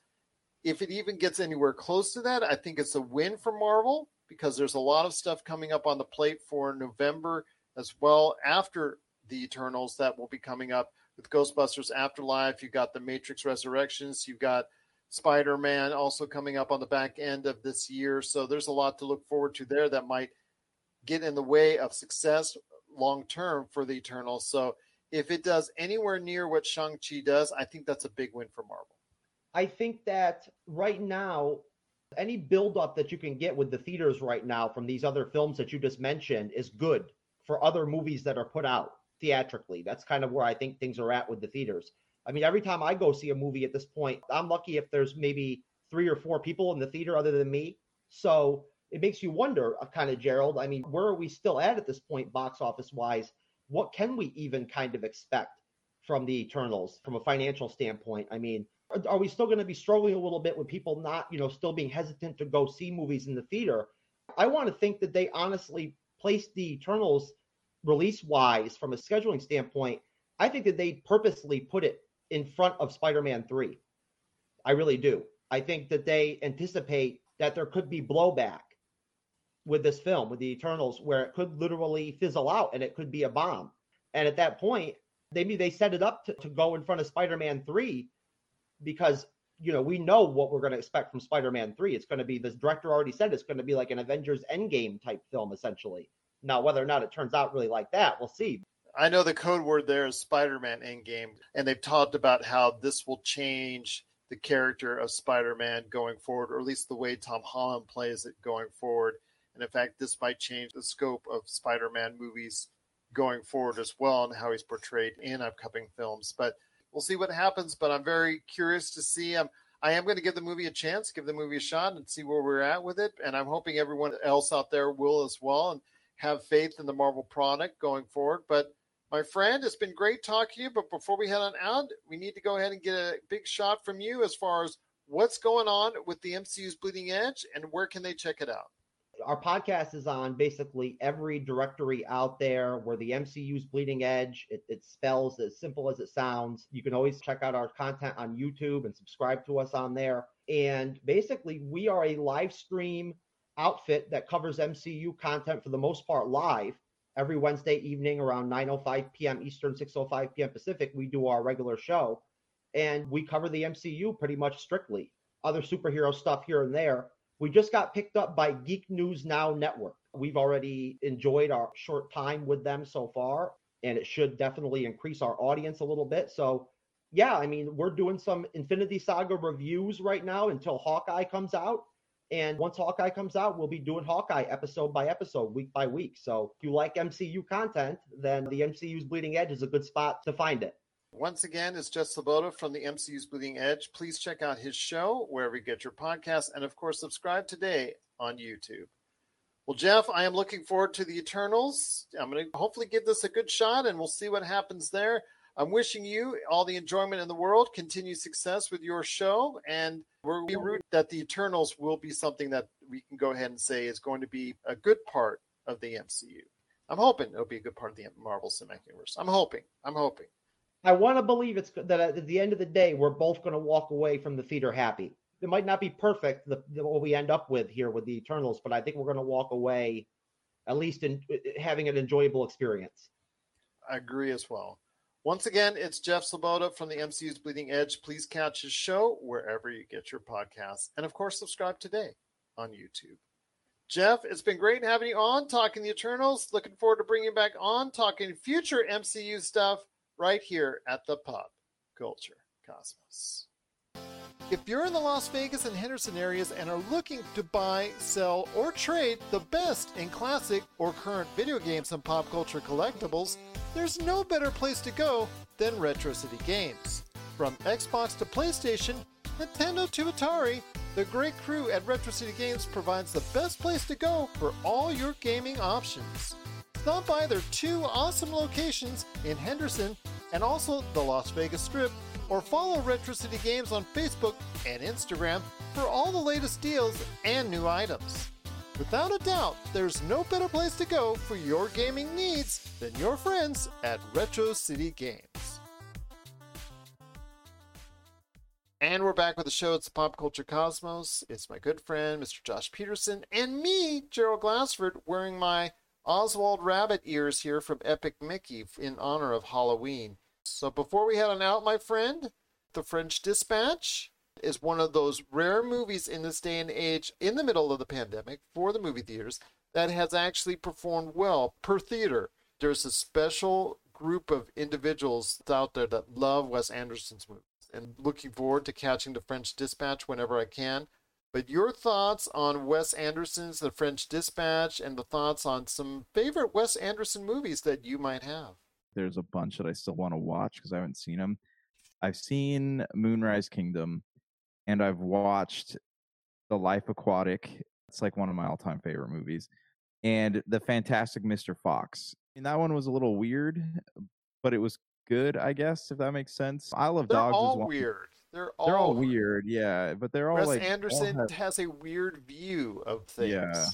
If it even gets anywhere close to that, I think it's a win for Marvel because there's a lot of stuff coming up on the plate for November as well after the Eternals that will be coming up with Ghostbusters Afterlife. You've got the Matrix Resurrections. You've got Spider Man also coming up on the back end of this year. So there's a lot to look forward to there that might get in the way of success long term for the Eternals. So if it does anywhere near what Shang-Chi does, I think that's a big win for Marvel. I think that right now, any buildup that you can get with the theaters right now from these other films that you just mentioned is good for other movies that are put out theatrically. That's kind of where I think things are at with the theaters. I mean, every time I go see a movie at this point, I'm lucky if there's maybe three or four people in the theater other than me. So it makes you wonder, uh, kind of, Gerald. I mean, where are we still at at this point, box office wise? What can we even kind of expect from the Eternals from a financial standpoint? I mean, are, are we still going to be struggling a little bit with people not, you know, still being hesitant to go see movies in the theater? I want to think that they honestly placed the Eternals release wise from a scheduling standpoint. I think that they purposely put it in front of Spider-Man 3. I really do. I think that they anticipate that there could be blowback with this film, with the Eternals, where it could literally fizzle out and it could be a bomb. And at that point, maybe they set it up to, to go in front of Spider-Man 3 because you know we know what we're going to expect from Spider-Man 3. It's going to be this director already said it's going to be like an Avengers Endgame type film essentially. Now whether or not it turns out really like that, we'll see. I know the code word there is Spider-Man Endgame, and they've talked about how this will change the character of Spider-Man going forward, or at least the way Tom Holland plays it going forward. And in fact, this might change the scope of Spider-Man movies going forward as well, and how he's portrayed in upcoming films. But we'll see what happens. But I'm very curious to see. Um, I am going to give the movie a chance, give the movie a shot, and see where we're at with it. And I'm hoping everyone else out there will as well, and have faith in the Marvel product going forward. But my friend, it's been great talking to you, but before we head on out, we need to go ahead and get a big shot from you as far as what's going on with the MCU's Bleeding Edge and where can they check it out? Our podcast is on basically every directory out there where the MCU's Bleeding Edge. It, it spells as simple as it sounds. You can always check out our content on YouTube and subscribe to us on there. And basically, we are a live stream outfit that covers MCU content for the most part live every Wednesday evening around 9:05 p.m. Eastern, 6:05 p.m. Pacific. We do our regular show, and we cover the MCU pretty much strictly. Other superhero stuff here and there. We just got picked up by Geek News Now Network. We've already enjoyed our short time with them so far, and it should definitely increase our audience a little bit. So, yeah, I mean, we're doing some Infinity Saga reviews right now until Hawkeye comes out. And once Hawkeye comes out, we'll be doing Hawkeye episode by episode, week by week. So if you like MCU content, then the MCU's Bleeding Edge is a good spot to find it. Once again, it's Jeff Sloboda from the MCU's Bleeding Edge. Please check out his show wherever you get your podcasts, and of course, subscribe today on YouTube. Well, Jeff, I am looking forward to the Eternals. I'm going to hopefully give this a good shot, and we'll see what happens there. I'm wishing you all the enjoyment in the world, continued success with your show, and we're we root that the Eternals will be something that we can go ahead and say is going to be a good part of the MCU. I'm hoping it'll be a good part of the Marvel Cinematic Universe. I'm hoping. I'm hoping. I want to believe it's that at the end of the day, we're both going to walk away from the theater happy. It might not be perfect the, the, what we end up with here with the Eternals, but I think we're going to walk away at least in having an enjoyable experience. I agree as well. Once again, it's Jeff Sloboda from the MCU's Bleeding Edge. Please catch his show wherever you get your podcasts. And of course, subscribe today on YouTube. Jeff, it's been great having you on talking the Eternals. Looking forward to bringing you back on talking future MCU stuff right here at the Pop Culture Cosmos. If you're in the Las Vegas and Henderson areas and are looking to buy, sell, or trade the best in classic or current video games and pop culture collectibles, there's no better place to go than Retro City Games. From Xbox to PlayStation, Nintendo to Atari, the great crew at Retro City Games provides the best place to go for all your gaming options. Stop by their two awesome locations in Henderson and also the Las Vegas Strip, or follow Retro City Games on Facebook and Instagram for all the latest deals and new items. Without a doubt, there's no better place to go for your gaming needs than your friends at Retro City Games. And we're back with the show. It's Pop Culture Cosmos. It's my good friend, Mr. Josh Peterson, and me, Gerald Glassford, wearing my Oswald Rabbit ears here from Epic Mickey in honor of Halloween. So before we head on out, my friend, The French Dispatch is one of those rare movies in this day and age in the middle of the pandemic for the movie theaters that has actually performed well per theater. There's a special group of individuals out there that love Wes Anderson's movies and looking forward to catching The French Dispatch whenever I can. But your thoughts on Wes Anderson's The French Dispatch and the thoughts on some favorite Wes Anderson movies that you might have? There's a bunch that I still want to watch because I haven't seen them. I've seen Moonrise Kingdom and I've watched The Life Aquatic. It's like one of my all time favorite movies. And The Fantastic Mr. Fox. And that one was a little weird, but it was good, I guess, if that makes sense. I love They're Dogs all well. weird. They're all, weird. They're all weird, yeah, but they're all Wes like all Anderson have- has a weird view of things. Yeah.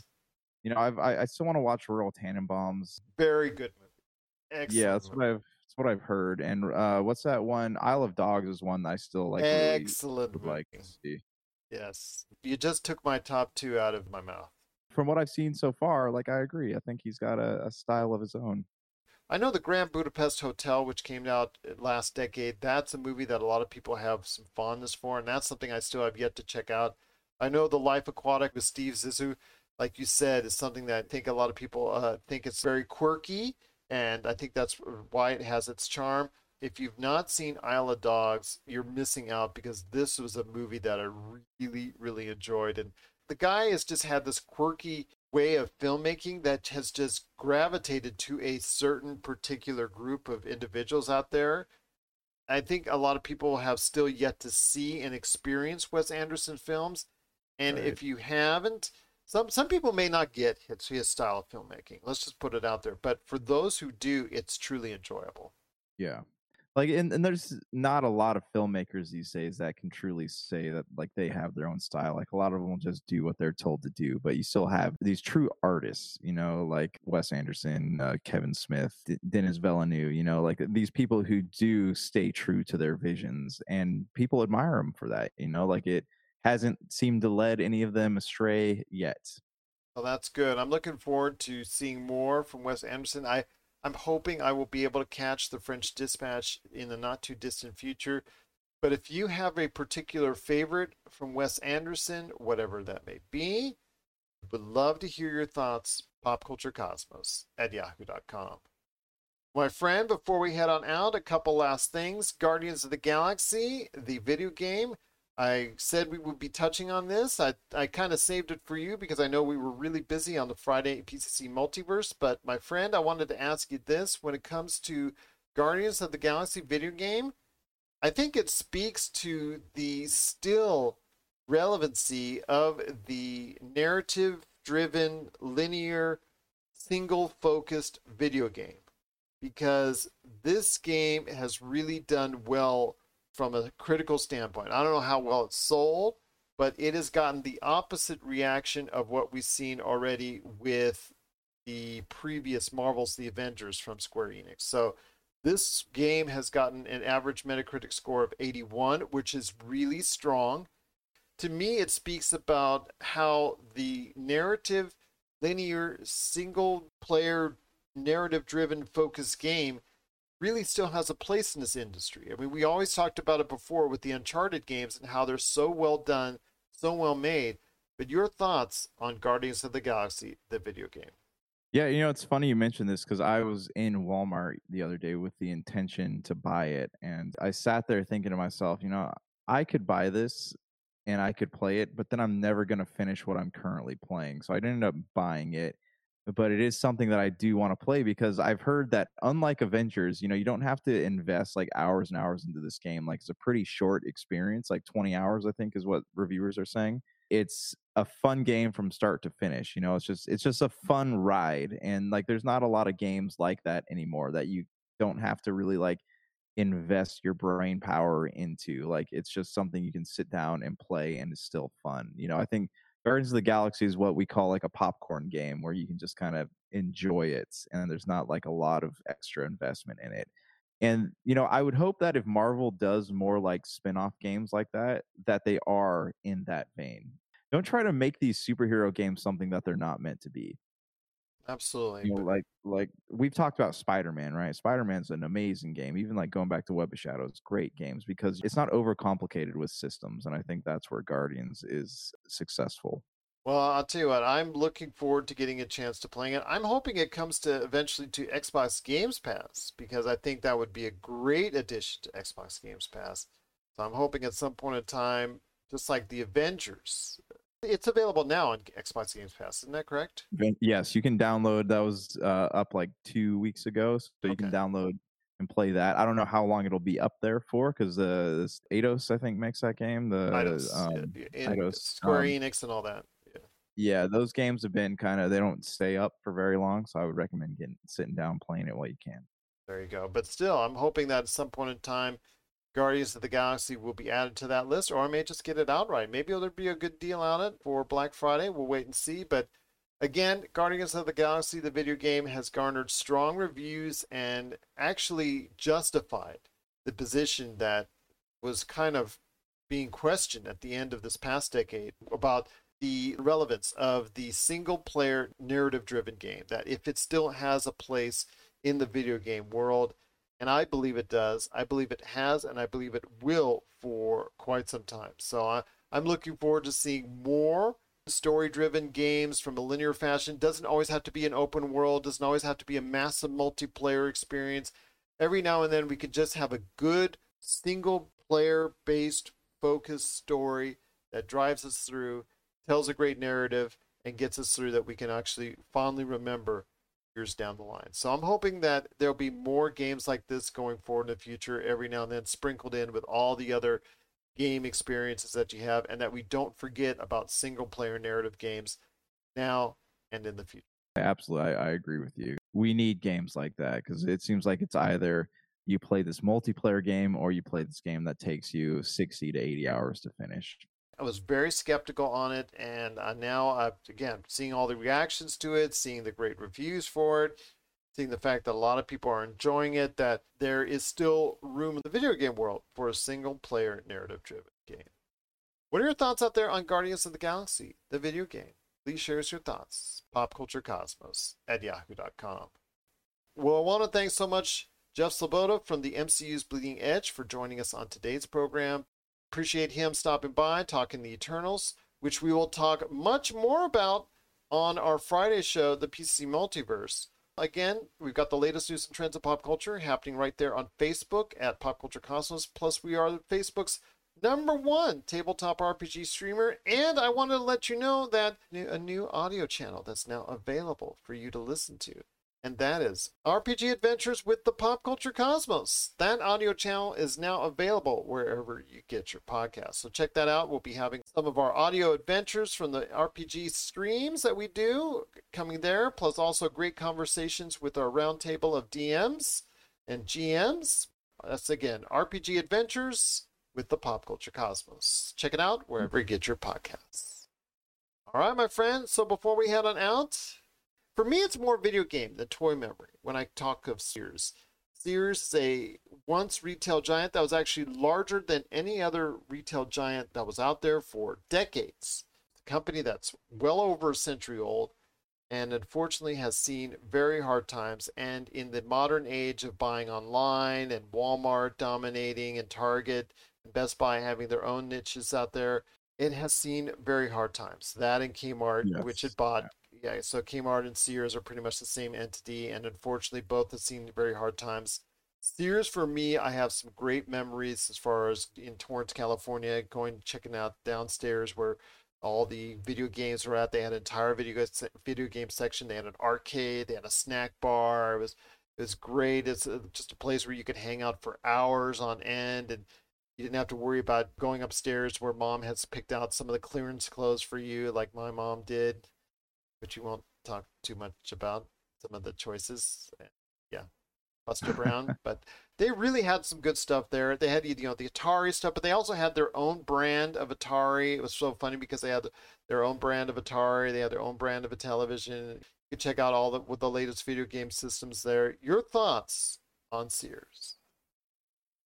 you know, I've, I I still want to watch Royal Tenenbaums. Very good movie. Excellent. yeah, that's what I've that's what I've heard. And uh, what's that one? Isle of Dogs is one I still like. Excellent movie. like to see. Yes. You just took my top two out of my mouth. From what I've seen so far, like I agree. I think he's got a, a style of his own. I know the Grand Budapest Hotel, which came out last decade, that's a movie that a lot of people have some fondness for, and that's something I still have yet to check out. I know The Life Aquatic with Steve Zissou, like you said, is something that I think a lot of people uh, think it's very quirky, and I think that's why it has its charm. If you've not seen Isle of Dogs, you're missing out because this was a movie that I really, really enjoyed. And the guy has just had this quirky way of filmmaking that has just gravitated to a certain particular group of individuals out there. I think a lot of people have still yet to see and experience Wes Anderson films. And Right. if you haven't, some some people may not get his, style of filmmaking. Let's just put it out there. But for those who do, it's truly enjoyable. Yeah. Like and, and there's not a lot of filmmakers these days that can truly say that like they have their own style. Like a lot of them will just do what they're told to do, but you still have these true artists, you know, like Wes Anderson, uh, Kevin Smith, D- Denis Villeneuve, you know, like these people who do stay true to their visions and people admire them for that, you know, like it hasn't seemed to lead any of them astray yet. Well, that's good. I'm looking forward to seeing more from Wes Anderson. I I'm hoping I will be able to catch the French Dispatch in the not too distant future. But if you have a particular favorite from Wes Anderson, whatever that may be, Would love to hear your thoughts, popculturecosmos at yahoo.com. My friend, before we head on out, a couple last things. Guardians of the Galaxy, the video game. I said we would be touching on this. I, I kind of saved it for you because I know we were really busy on the Friday PCC Multiverse. But my friend, I wanted to ask you this when it comes to Guardians of the Galaxy video game, I think it speaks to the still relevancy of the narrative driven, linear, single focused video game because this game has really done well from a critical standpoint. I don't know how well it's sold, but it has gotten the opposite reaction of what we've seen already with the previous Marvel's The Avengers from Square Enix. So this game has gotten an average Metacritic score of 81, which is really strong. To me, it speaks about how the narrative, linear, single player, narrative driven focused game really still has a place in this industry. I mean, we always talked about it before with the Uncharted games and how they're so well done, so well made. But your thoughts on Guardians of the Galaxy, the video game? Yeah, you know, it's funny you mentioned this because I was in Walmart the other day with the intention to buy it. And I sat there thinking to myself, you know, I could buy this and I could play it, but then I'm never going to finish what I'm currently playing. So I ended up buying it. But it is something that I do want to play because I've heard that unlike Avengers, you know, you don't have to invest like hours and hours into this game. Like it's a pretty short experience, like 20 hours, I think is what reviewers are saying it's a fun game from start to finish you know it's just it's just a fun ride and like there's not a lot of games like that anymore that you don't have to really like invest your brain power into like it's just something you can sit down and play and it's still fun you know i think Guardians of the Galaxy is what we call like a popcorn game where you can just kind of enjoy it and there's not like a lot of extra investment in it. And you know, I would hope that if Marvel does more like spin-off games like that, that they are in that vein. Don't try to make these superhero games something that they're not meant to be. Absolutely. You know, like like we've talked about Spider-Man, right? Spider-Man's an amazing game. Even like going back to Web of Shadows, great games because it's not overcomplicated with systems, and I think that's where Guardians is successful. Well, I'll tell you what, I'm looking forward to getting a chance to playing it. I'm hoping it comes to eventually to Xbox Games Pass because I think that would be a great addition to Xbox Games Pass. So I'm hoping at some point in time, just like the Avengers, it's available now on Xbox Games Pass. Isn't that correct? Yes, you can download. That was uh, up like two weeks ago, so you can download and play that. I don't know how long it'll be up there for because uh, Eidos, I think, makes that game. The Eidos, um, yeah, Eidos, Square um, Enix, and all that. yeah, those games have been kind of they don't stay up for very long, so I would recommend getting sitting down playing it while you can. There you go. But still, I'm hoping that at some point in time, Guardians of the Galaxy will be added to that list, or I may just get it outright. Maybe there'll be a good deal on it for Black Friday. We'll wait and see. But again, Guardians of the Galaxy, the video game, has garnered strong reviews and actually justified the position that was kind of being questioned at the end of this past decade about the relevance of the single player narrative driven game. That if it still has a place in the video game world, and I believe it does. I believe it has, and I believe it will for quite some time. So I, I'm looking forward to seeing more story driven games from a linear fashion. Doesn't always have to be an open world, doesn't always have to be a massive multiplayer experience. Every now and then, we could just have a good single player based focused story that drives us through, tells a great narrative, and gets us through that we can actually fondly remember years down the line. So I'm hoping that there'll be more games like this going forward in the future, every now and then sprinkled in with all the other game experiences that you have, and that we don't forget about single player narrative games now and in the future. Absolutely, I, I agree with you. We need games like that because it seems like it's either you play this multiplayer game or you play this game that takes you 60 to 80 hours to finish. I was very skeptical on it, and now uh, again seeing all the reactions to it, seeing the great reviews for it, seeing the fact that a lot of people are enjoying it, that there is still room in the video game world for a single player narrative driven game. What are your thoughts out there on Guardians of the Galaxy, the video game? Please share us your thoughts. Popculturecosmos at yahoo.com. Well, I want to thank so much Jeff Sloboda from the MCU's Bleeding Edge for joining us on today's program. Appreciate him stopping by, talking the Eternals, which we will talk much more about On our Friday show, the PC Multiverse, again, we've got the latest news and trends of pop culture happening right there on Facebook at Pop Culture Cosmos. Plus, we are Facebook's number one tabletop RPG streamer. And I wanted to let you know that a new audio channel that's now available for you to listen to and that is RPG Adventures with the Pop Culture Cosmos. That audio channel is now available wherever you get your podcast. So check that out. We'll be having some of our audio adventures from the RPG streams that we do coming there, plus also great conversations with our roundtable of DMs and GMs. That's again RPG Adventures with the Pop Culture Cosmos. Check it out wherever you get your podcasts. All right, my friends. So before we head on out, for me, it's more video game than toy memory when I talk of Sears. Sears is a once retail giant that was actually larger than any other retail giant that was out there for decades. A company that's well over a century old and unfortunately has seen very hard times. And in the modern age of buying online and Walmart dominating and Target and Best Buy having their own niches out there, it has seen very hard times. That and Kmart, yes. which it bought yeah, so Kmart and Sears are pretty much the same entity, and unfortunately, both have seen very hard times. Sears, for me, I have some great memories as far as in Torrance, California, going checking out downstairs where all the video games were at. They had an entire video video game section. They had an arcade. They had a snack bar. It was it was great. It's uh, just a place where you could hang out for hours on end, and you didn't have to worry about going upstairs where mom has picked out some of the clearance clothes for you, like my mom did which you won't talk too much about some of the choices. Yeah, Buster Brown, but they really had some good stuff there. They had you know the Atari stuff, but they also had their own brand of Atari. It was so funny because they had their own brand of Atari. They had their own brand of a television. You could check out all the with the latest video game systems there. Your thoughts on Sears?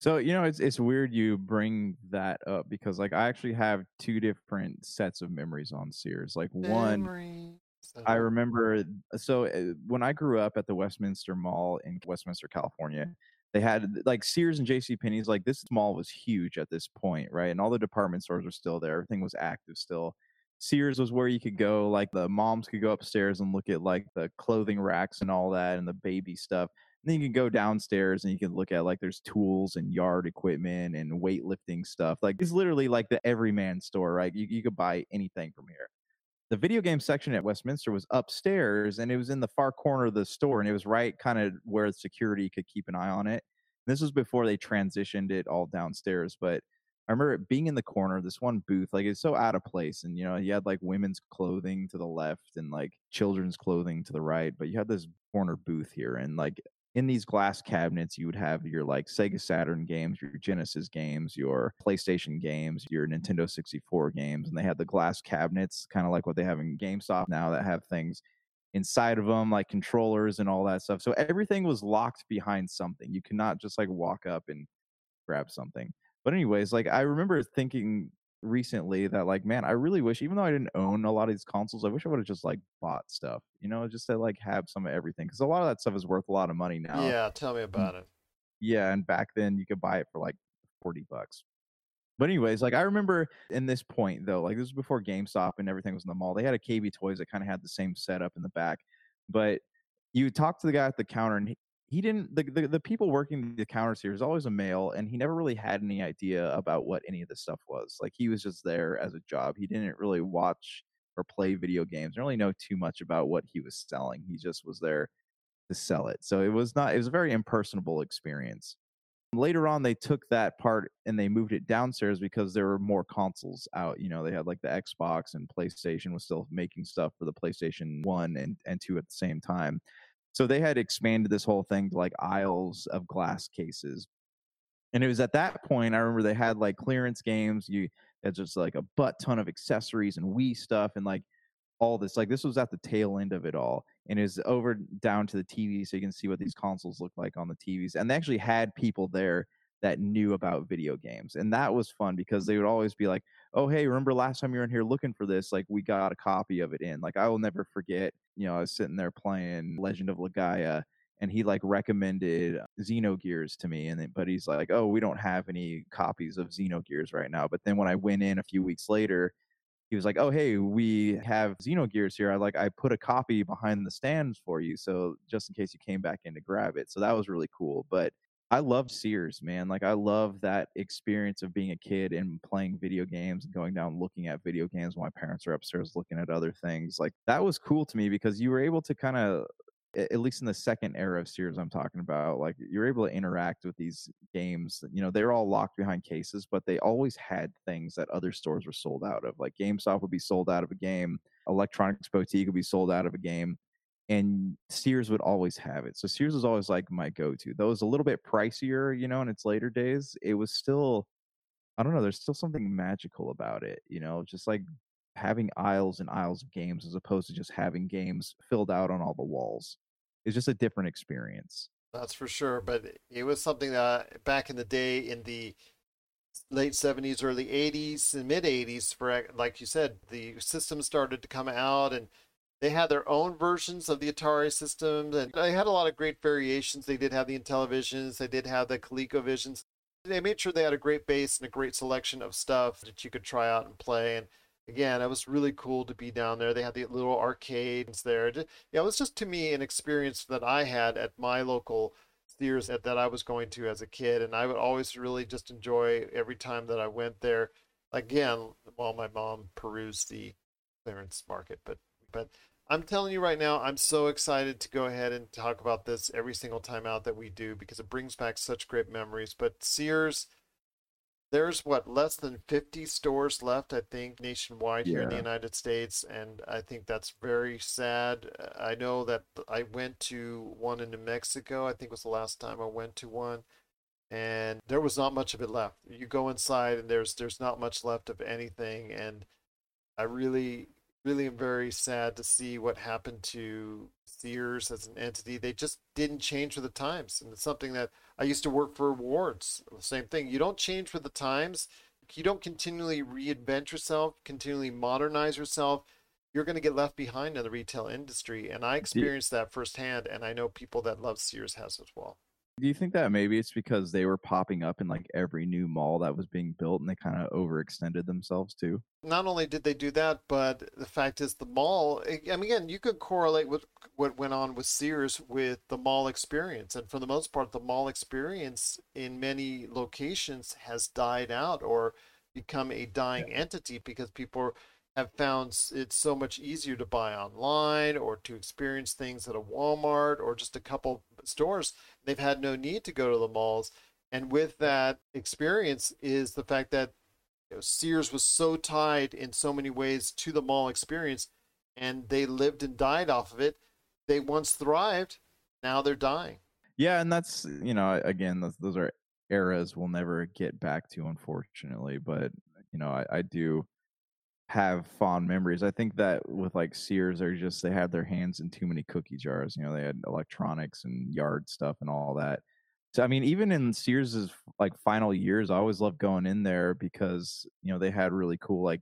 So you know it's it's weird you bring that up because like I actually have two different sets of memories on Sears. Like one I remember so uh, when I grew up at the Westminster Mall in Westminster, California, they had like Sears and J.C. Penney's. Like this mall was huge at this point, right? And all the department stores were still there. Everything was active still. Sears was where you could go, like the moms could go upstairs and look at like the clothing racks and all that and the baby stuff. And then you can go downstairs and you can look at like there's tools and yard equipment and weightlifting stuff. Like it's literally like the everyman store, right? You, you could buy anything from here the video game section at Westminster was upstairs and it was in the far corner of the store and it was right kind of where security could keep an eye on it. This was before they transitioned it all downstairs, but I remember it being in the corner, this one booth, like it's so out of place. And you know, you had like women's clothing to the left and like children's clothing to the right, but you had this corner booth here and like in these glass cabinets, you would have your like Sega Saturn games, your Genesis games, your PlayStation games, your Nintendo 64 games, and they had the glass cabinets, kind of like what they have in GameStop now, that have things inside of them, like controllers and all that stuff. So everything was locked behind something. You cannot just like walk up and grab something. But anyways, like I remember thinking recently that like man i really wish even though i didn't own a lot of these consoles i wish i would have just like bought stuff you know just to like have some of everything because a lot of that stuff is worth a lot of money now. Yeah tell me mm, about it. yeah and back then you could buy it for like 40 bucks. But anyways like i remember in this point though like this was before gamestop and everything was in the mall they had a kb toys that kind of had the same setup in the back but you talk to the guy at the counter and he didn't the, the, the people working the counters here is always a male and he never really had any idea about what any of this stuff was. Like he was just there as a job. He didn't really watch or play video games or really know too much about what he was selling. He just was there to sell it. So it was not it was a very impersonable experience. Later on they took that part and they moved it downstairs because there were more consoles out you know they had like the xbox and playstation was still making stuff for the playstation 1 and, and 2 at the same time so they had expanded this whole thing to like aisles of glass cases. And it was at that point I remember they had like clearance games. You had just like a butt ton of accessories and Wii stuff and like all this. Like this was at the tail end of it all. And was over down to the TV so you can see what these consoles look like on the TVs. And they actually had people there that knew about video games. And that was fun because they would always be like, oh, hey, remember last time you were in here looking for this? Like, we got a copy of it in. Like, I will never forget, you know, I was sitting there playing Legend of Legaia and he like recommended uh, Xenogears to me. And then, but he's like, oh, we don't have any copies of Xenogears right now. But then when I went in a few weeks later, he was like, "Oh, hey, we have Xenogears here. I like I put a copy behind the stands for you, so just in case you came back in to grab it." So that was really cool. But I love Sears, man. Like I love that experience of being a kid and playing video games and going down looking at video games while my parents are upstairs looking at other things. Like that was cool to me because you were able to kind of at least in the second era of Sears I'm talking about, like you're able to interact with these games. You know, they're all locked behind cases, but they always had things that other stores were sold out of. Like GameStop would be sold out of a game, Electronics Boutique would be sold out of a game, and Sears would always have it. So Sears was always like my go-to. Though it was a little bit pricier, you know, in its later days, it was still I don't know, there's still something magical about it, you know, just like having aisles and aisles of games as opposed to just having games filled out on all the walls. It's just a different experience. That's for sure. But it was something that uh, back in the day in the late 70s, early 80s, and mid 80s, for like you said, the systems started to come out and they had their own versions of the Atari systems, and they had a lot of great variations. They did have the Intellivisions, they did have the ColecoVisions. They made sure they had a great base and a great selection of stuff that you could try out and play. And again, it was really cool to be down there. They had the little arcades there. Yeah, it was just to me an experience that I had at my local that, that I was going to as a kid, and I would always really just enjoy every time that I went there. Again, while my mom perused the clearance market, but but I'm telling you right now, I'm so excited to go ahead and talk about this every single time out that we do because it brings back such great memories. But Sears, there's what less than 50 stores left, I think, nationwide here in the United States, and I think that's very sad. I know that I went to one in New Mexico. I think was the last time I went to one, and there was not much of it left. You go inside, and there's there's not much left of anything, and I really, really am very sad to see what happened to Sears as an entity. They just didn't change with the times. And it's something that I used to work for awards. Same thing. You don't change with the times. You don't continually reinvent yourself, continually modernize yourself. You're going to get left behind in the retail industry. And I experienced that firsthand. And I know people that love Sears has as well. Do you think that maybe it's because they were popping up in like every new mall that was being built and they kind of overextended themselves too? not only did they do that, but the fact is the mall. I mean, again, you could correlate with what went on with Sears with the mall experience, and for the most part, the mall experience in many locations has died out or become a dying entity because people have found it's so much easier to buy online or to experience things at a Walmart or just a couple stores. They've had no need to go to the malls. And with that experience is the fact that you know, Sears was so tied in so many ways to the mall experience, and they lived and died off of it. They once thrived, now they're dying. Yeah, and that's you know again those, those are eras we'll never get back to unfortunately, but you know I, I do have fond memories. I think that with like Sears, they're just they had their hands in too many cookie jars. You know, they had electronics and yard stuff and all that. So I mean, even in Sears's like final years, I always loved going in there because you know they had really cool like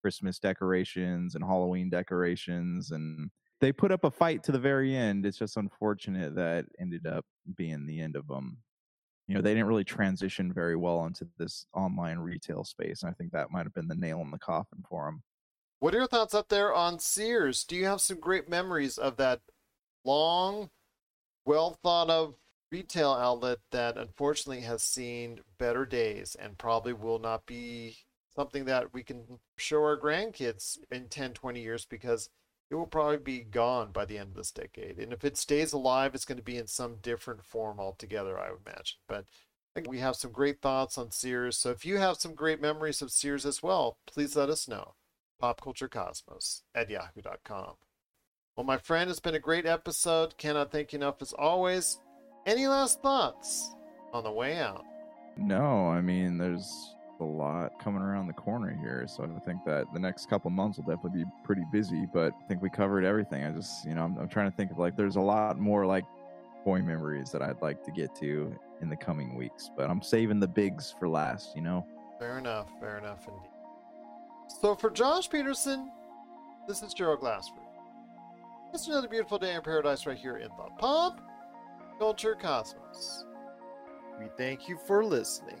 Christmas decorations and Halloween decorations, and they put up a fight to the very end. It's just unfortunate that ended up being the end of them. You know, they didn't really transition very well into this online retail space, and I think that might have been the nail in the coffin for them. What are your thoughts up there on Sears? Do you have some great memories of that long, well thought of retail outlet that unfortunately has seen better days and probably will not be something that we can show our grandkids in 10, 20 years because it will probably be gone by the end of this decade. And if it stays alive, it's going to be in some different form altogether, I would imagine. But we have some great thoughts on Sears. So if you have some great memories of Sears as well, please let us know popculturecosmos at yahoo.com. Well, my friend, it's been a great episode. Cannot thank you enough as always. Any last thoughts on the way out? No, I mean, there's a lot coming around the corner here, so I think that the next couple months will definitely be pretty busy. But I think we covered everything. I just, you know, I'm, I'm trying to think of like, there's a lot more like boy memories that I'd like to get to in the coming weeks, but I'm saving the bigs for last. You know. Fair enough. Fair enough indeed. So for Josh Peterson, this is Gerald Glassford. It's another beautiful day in paradise right here in the Pop Culture Cosmos. We thank you for listening.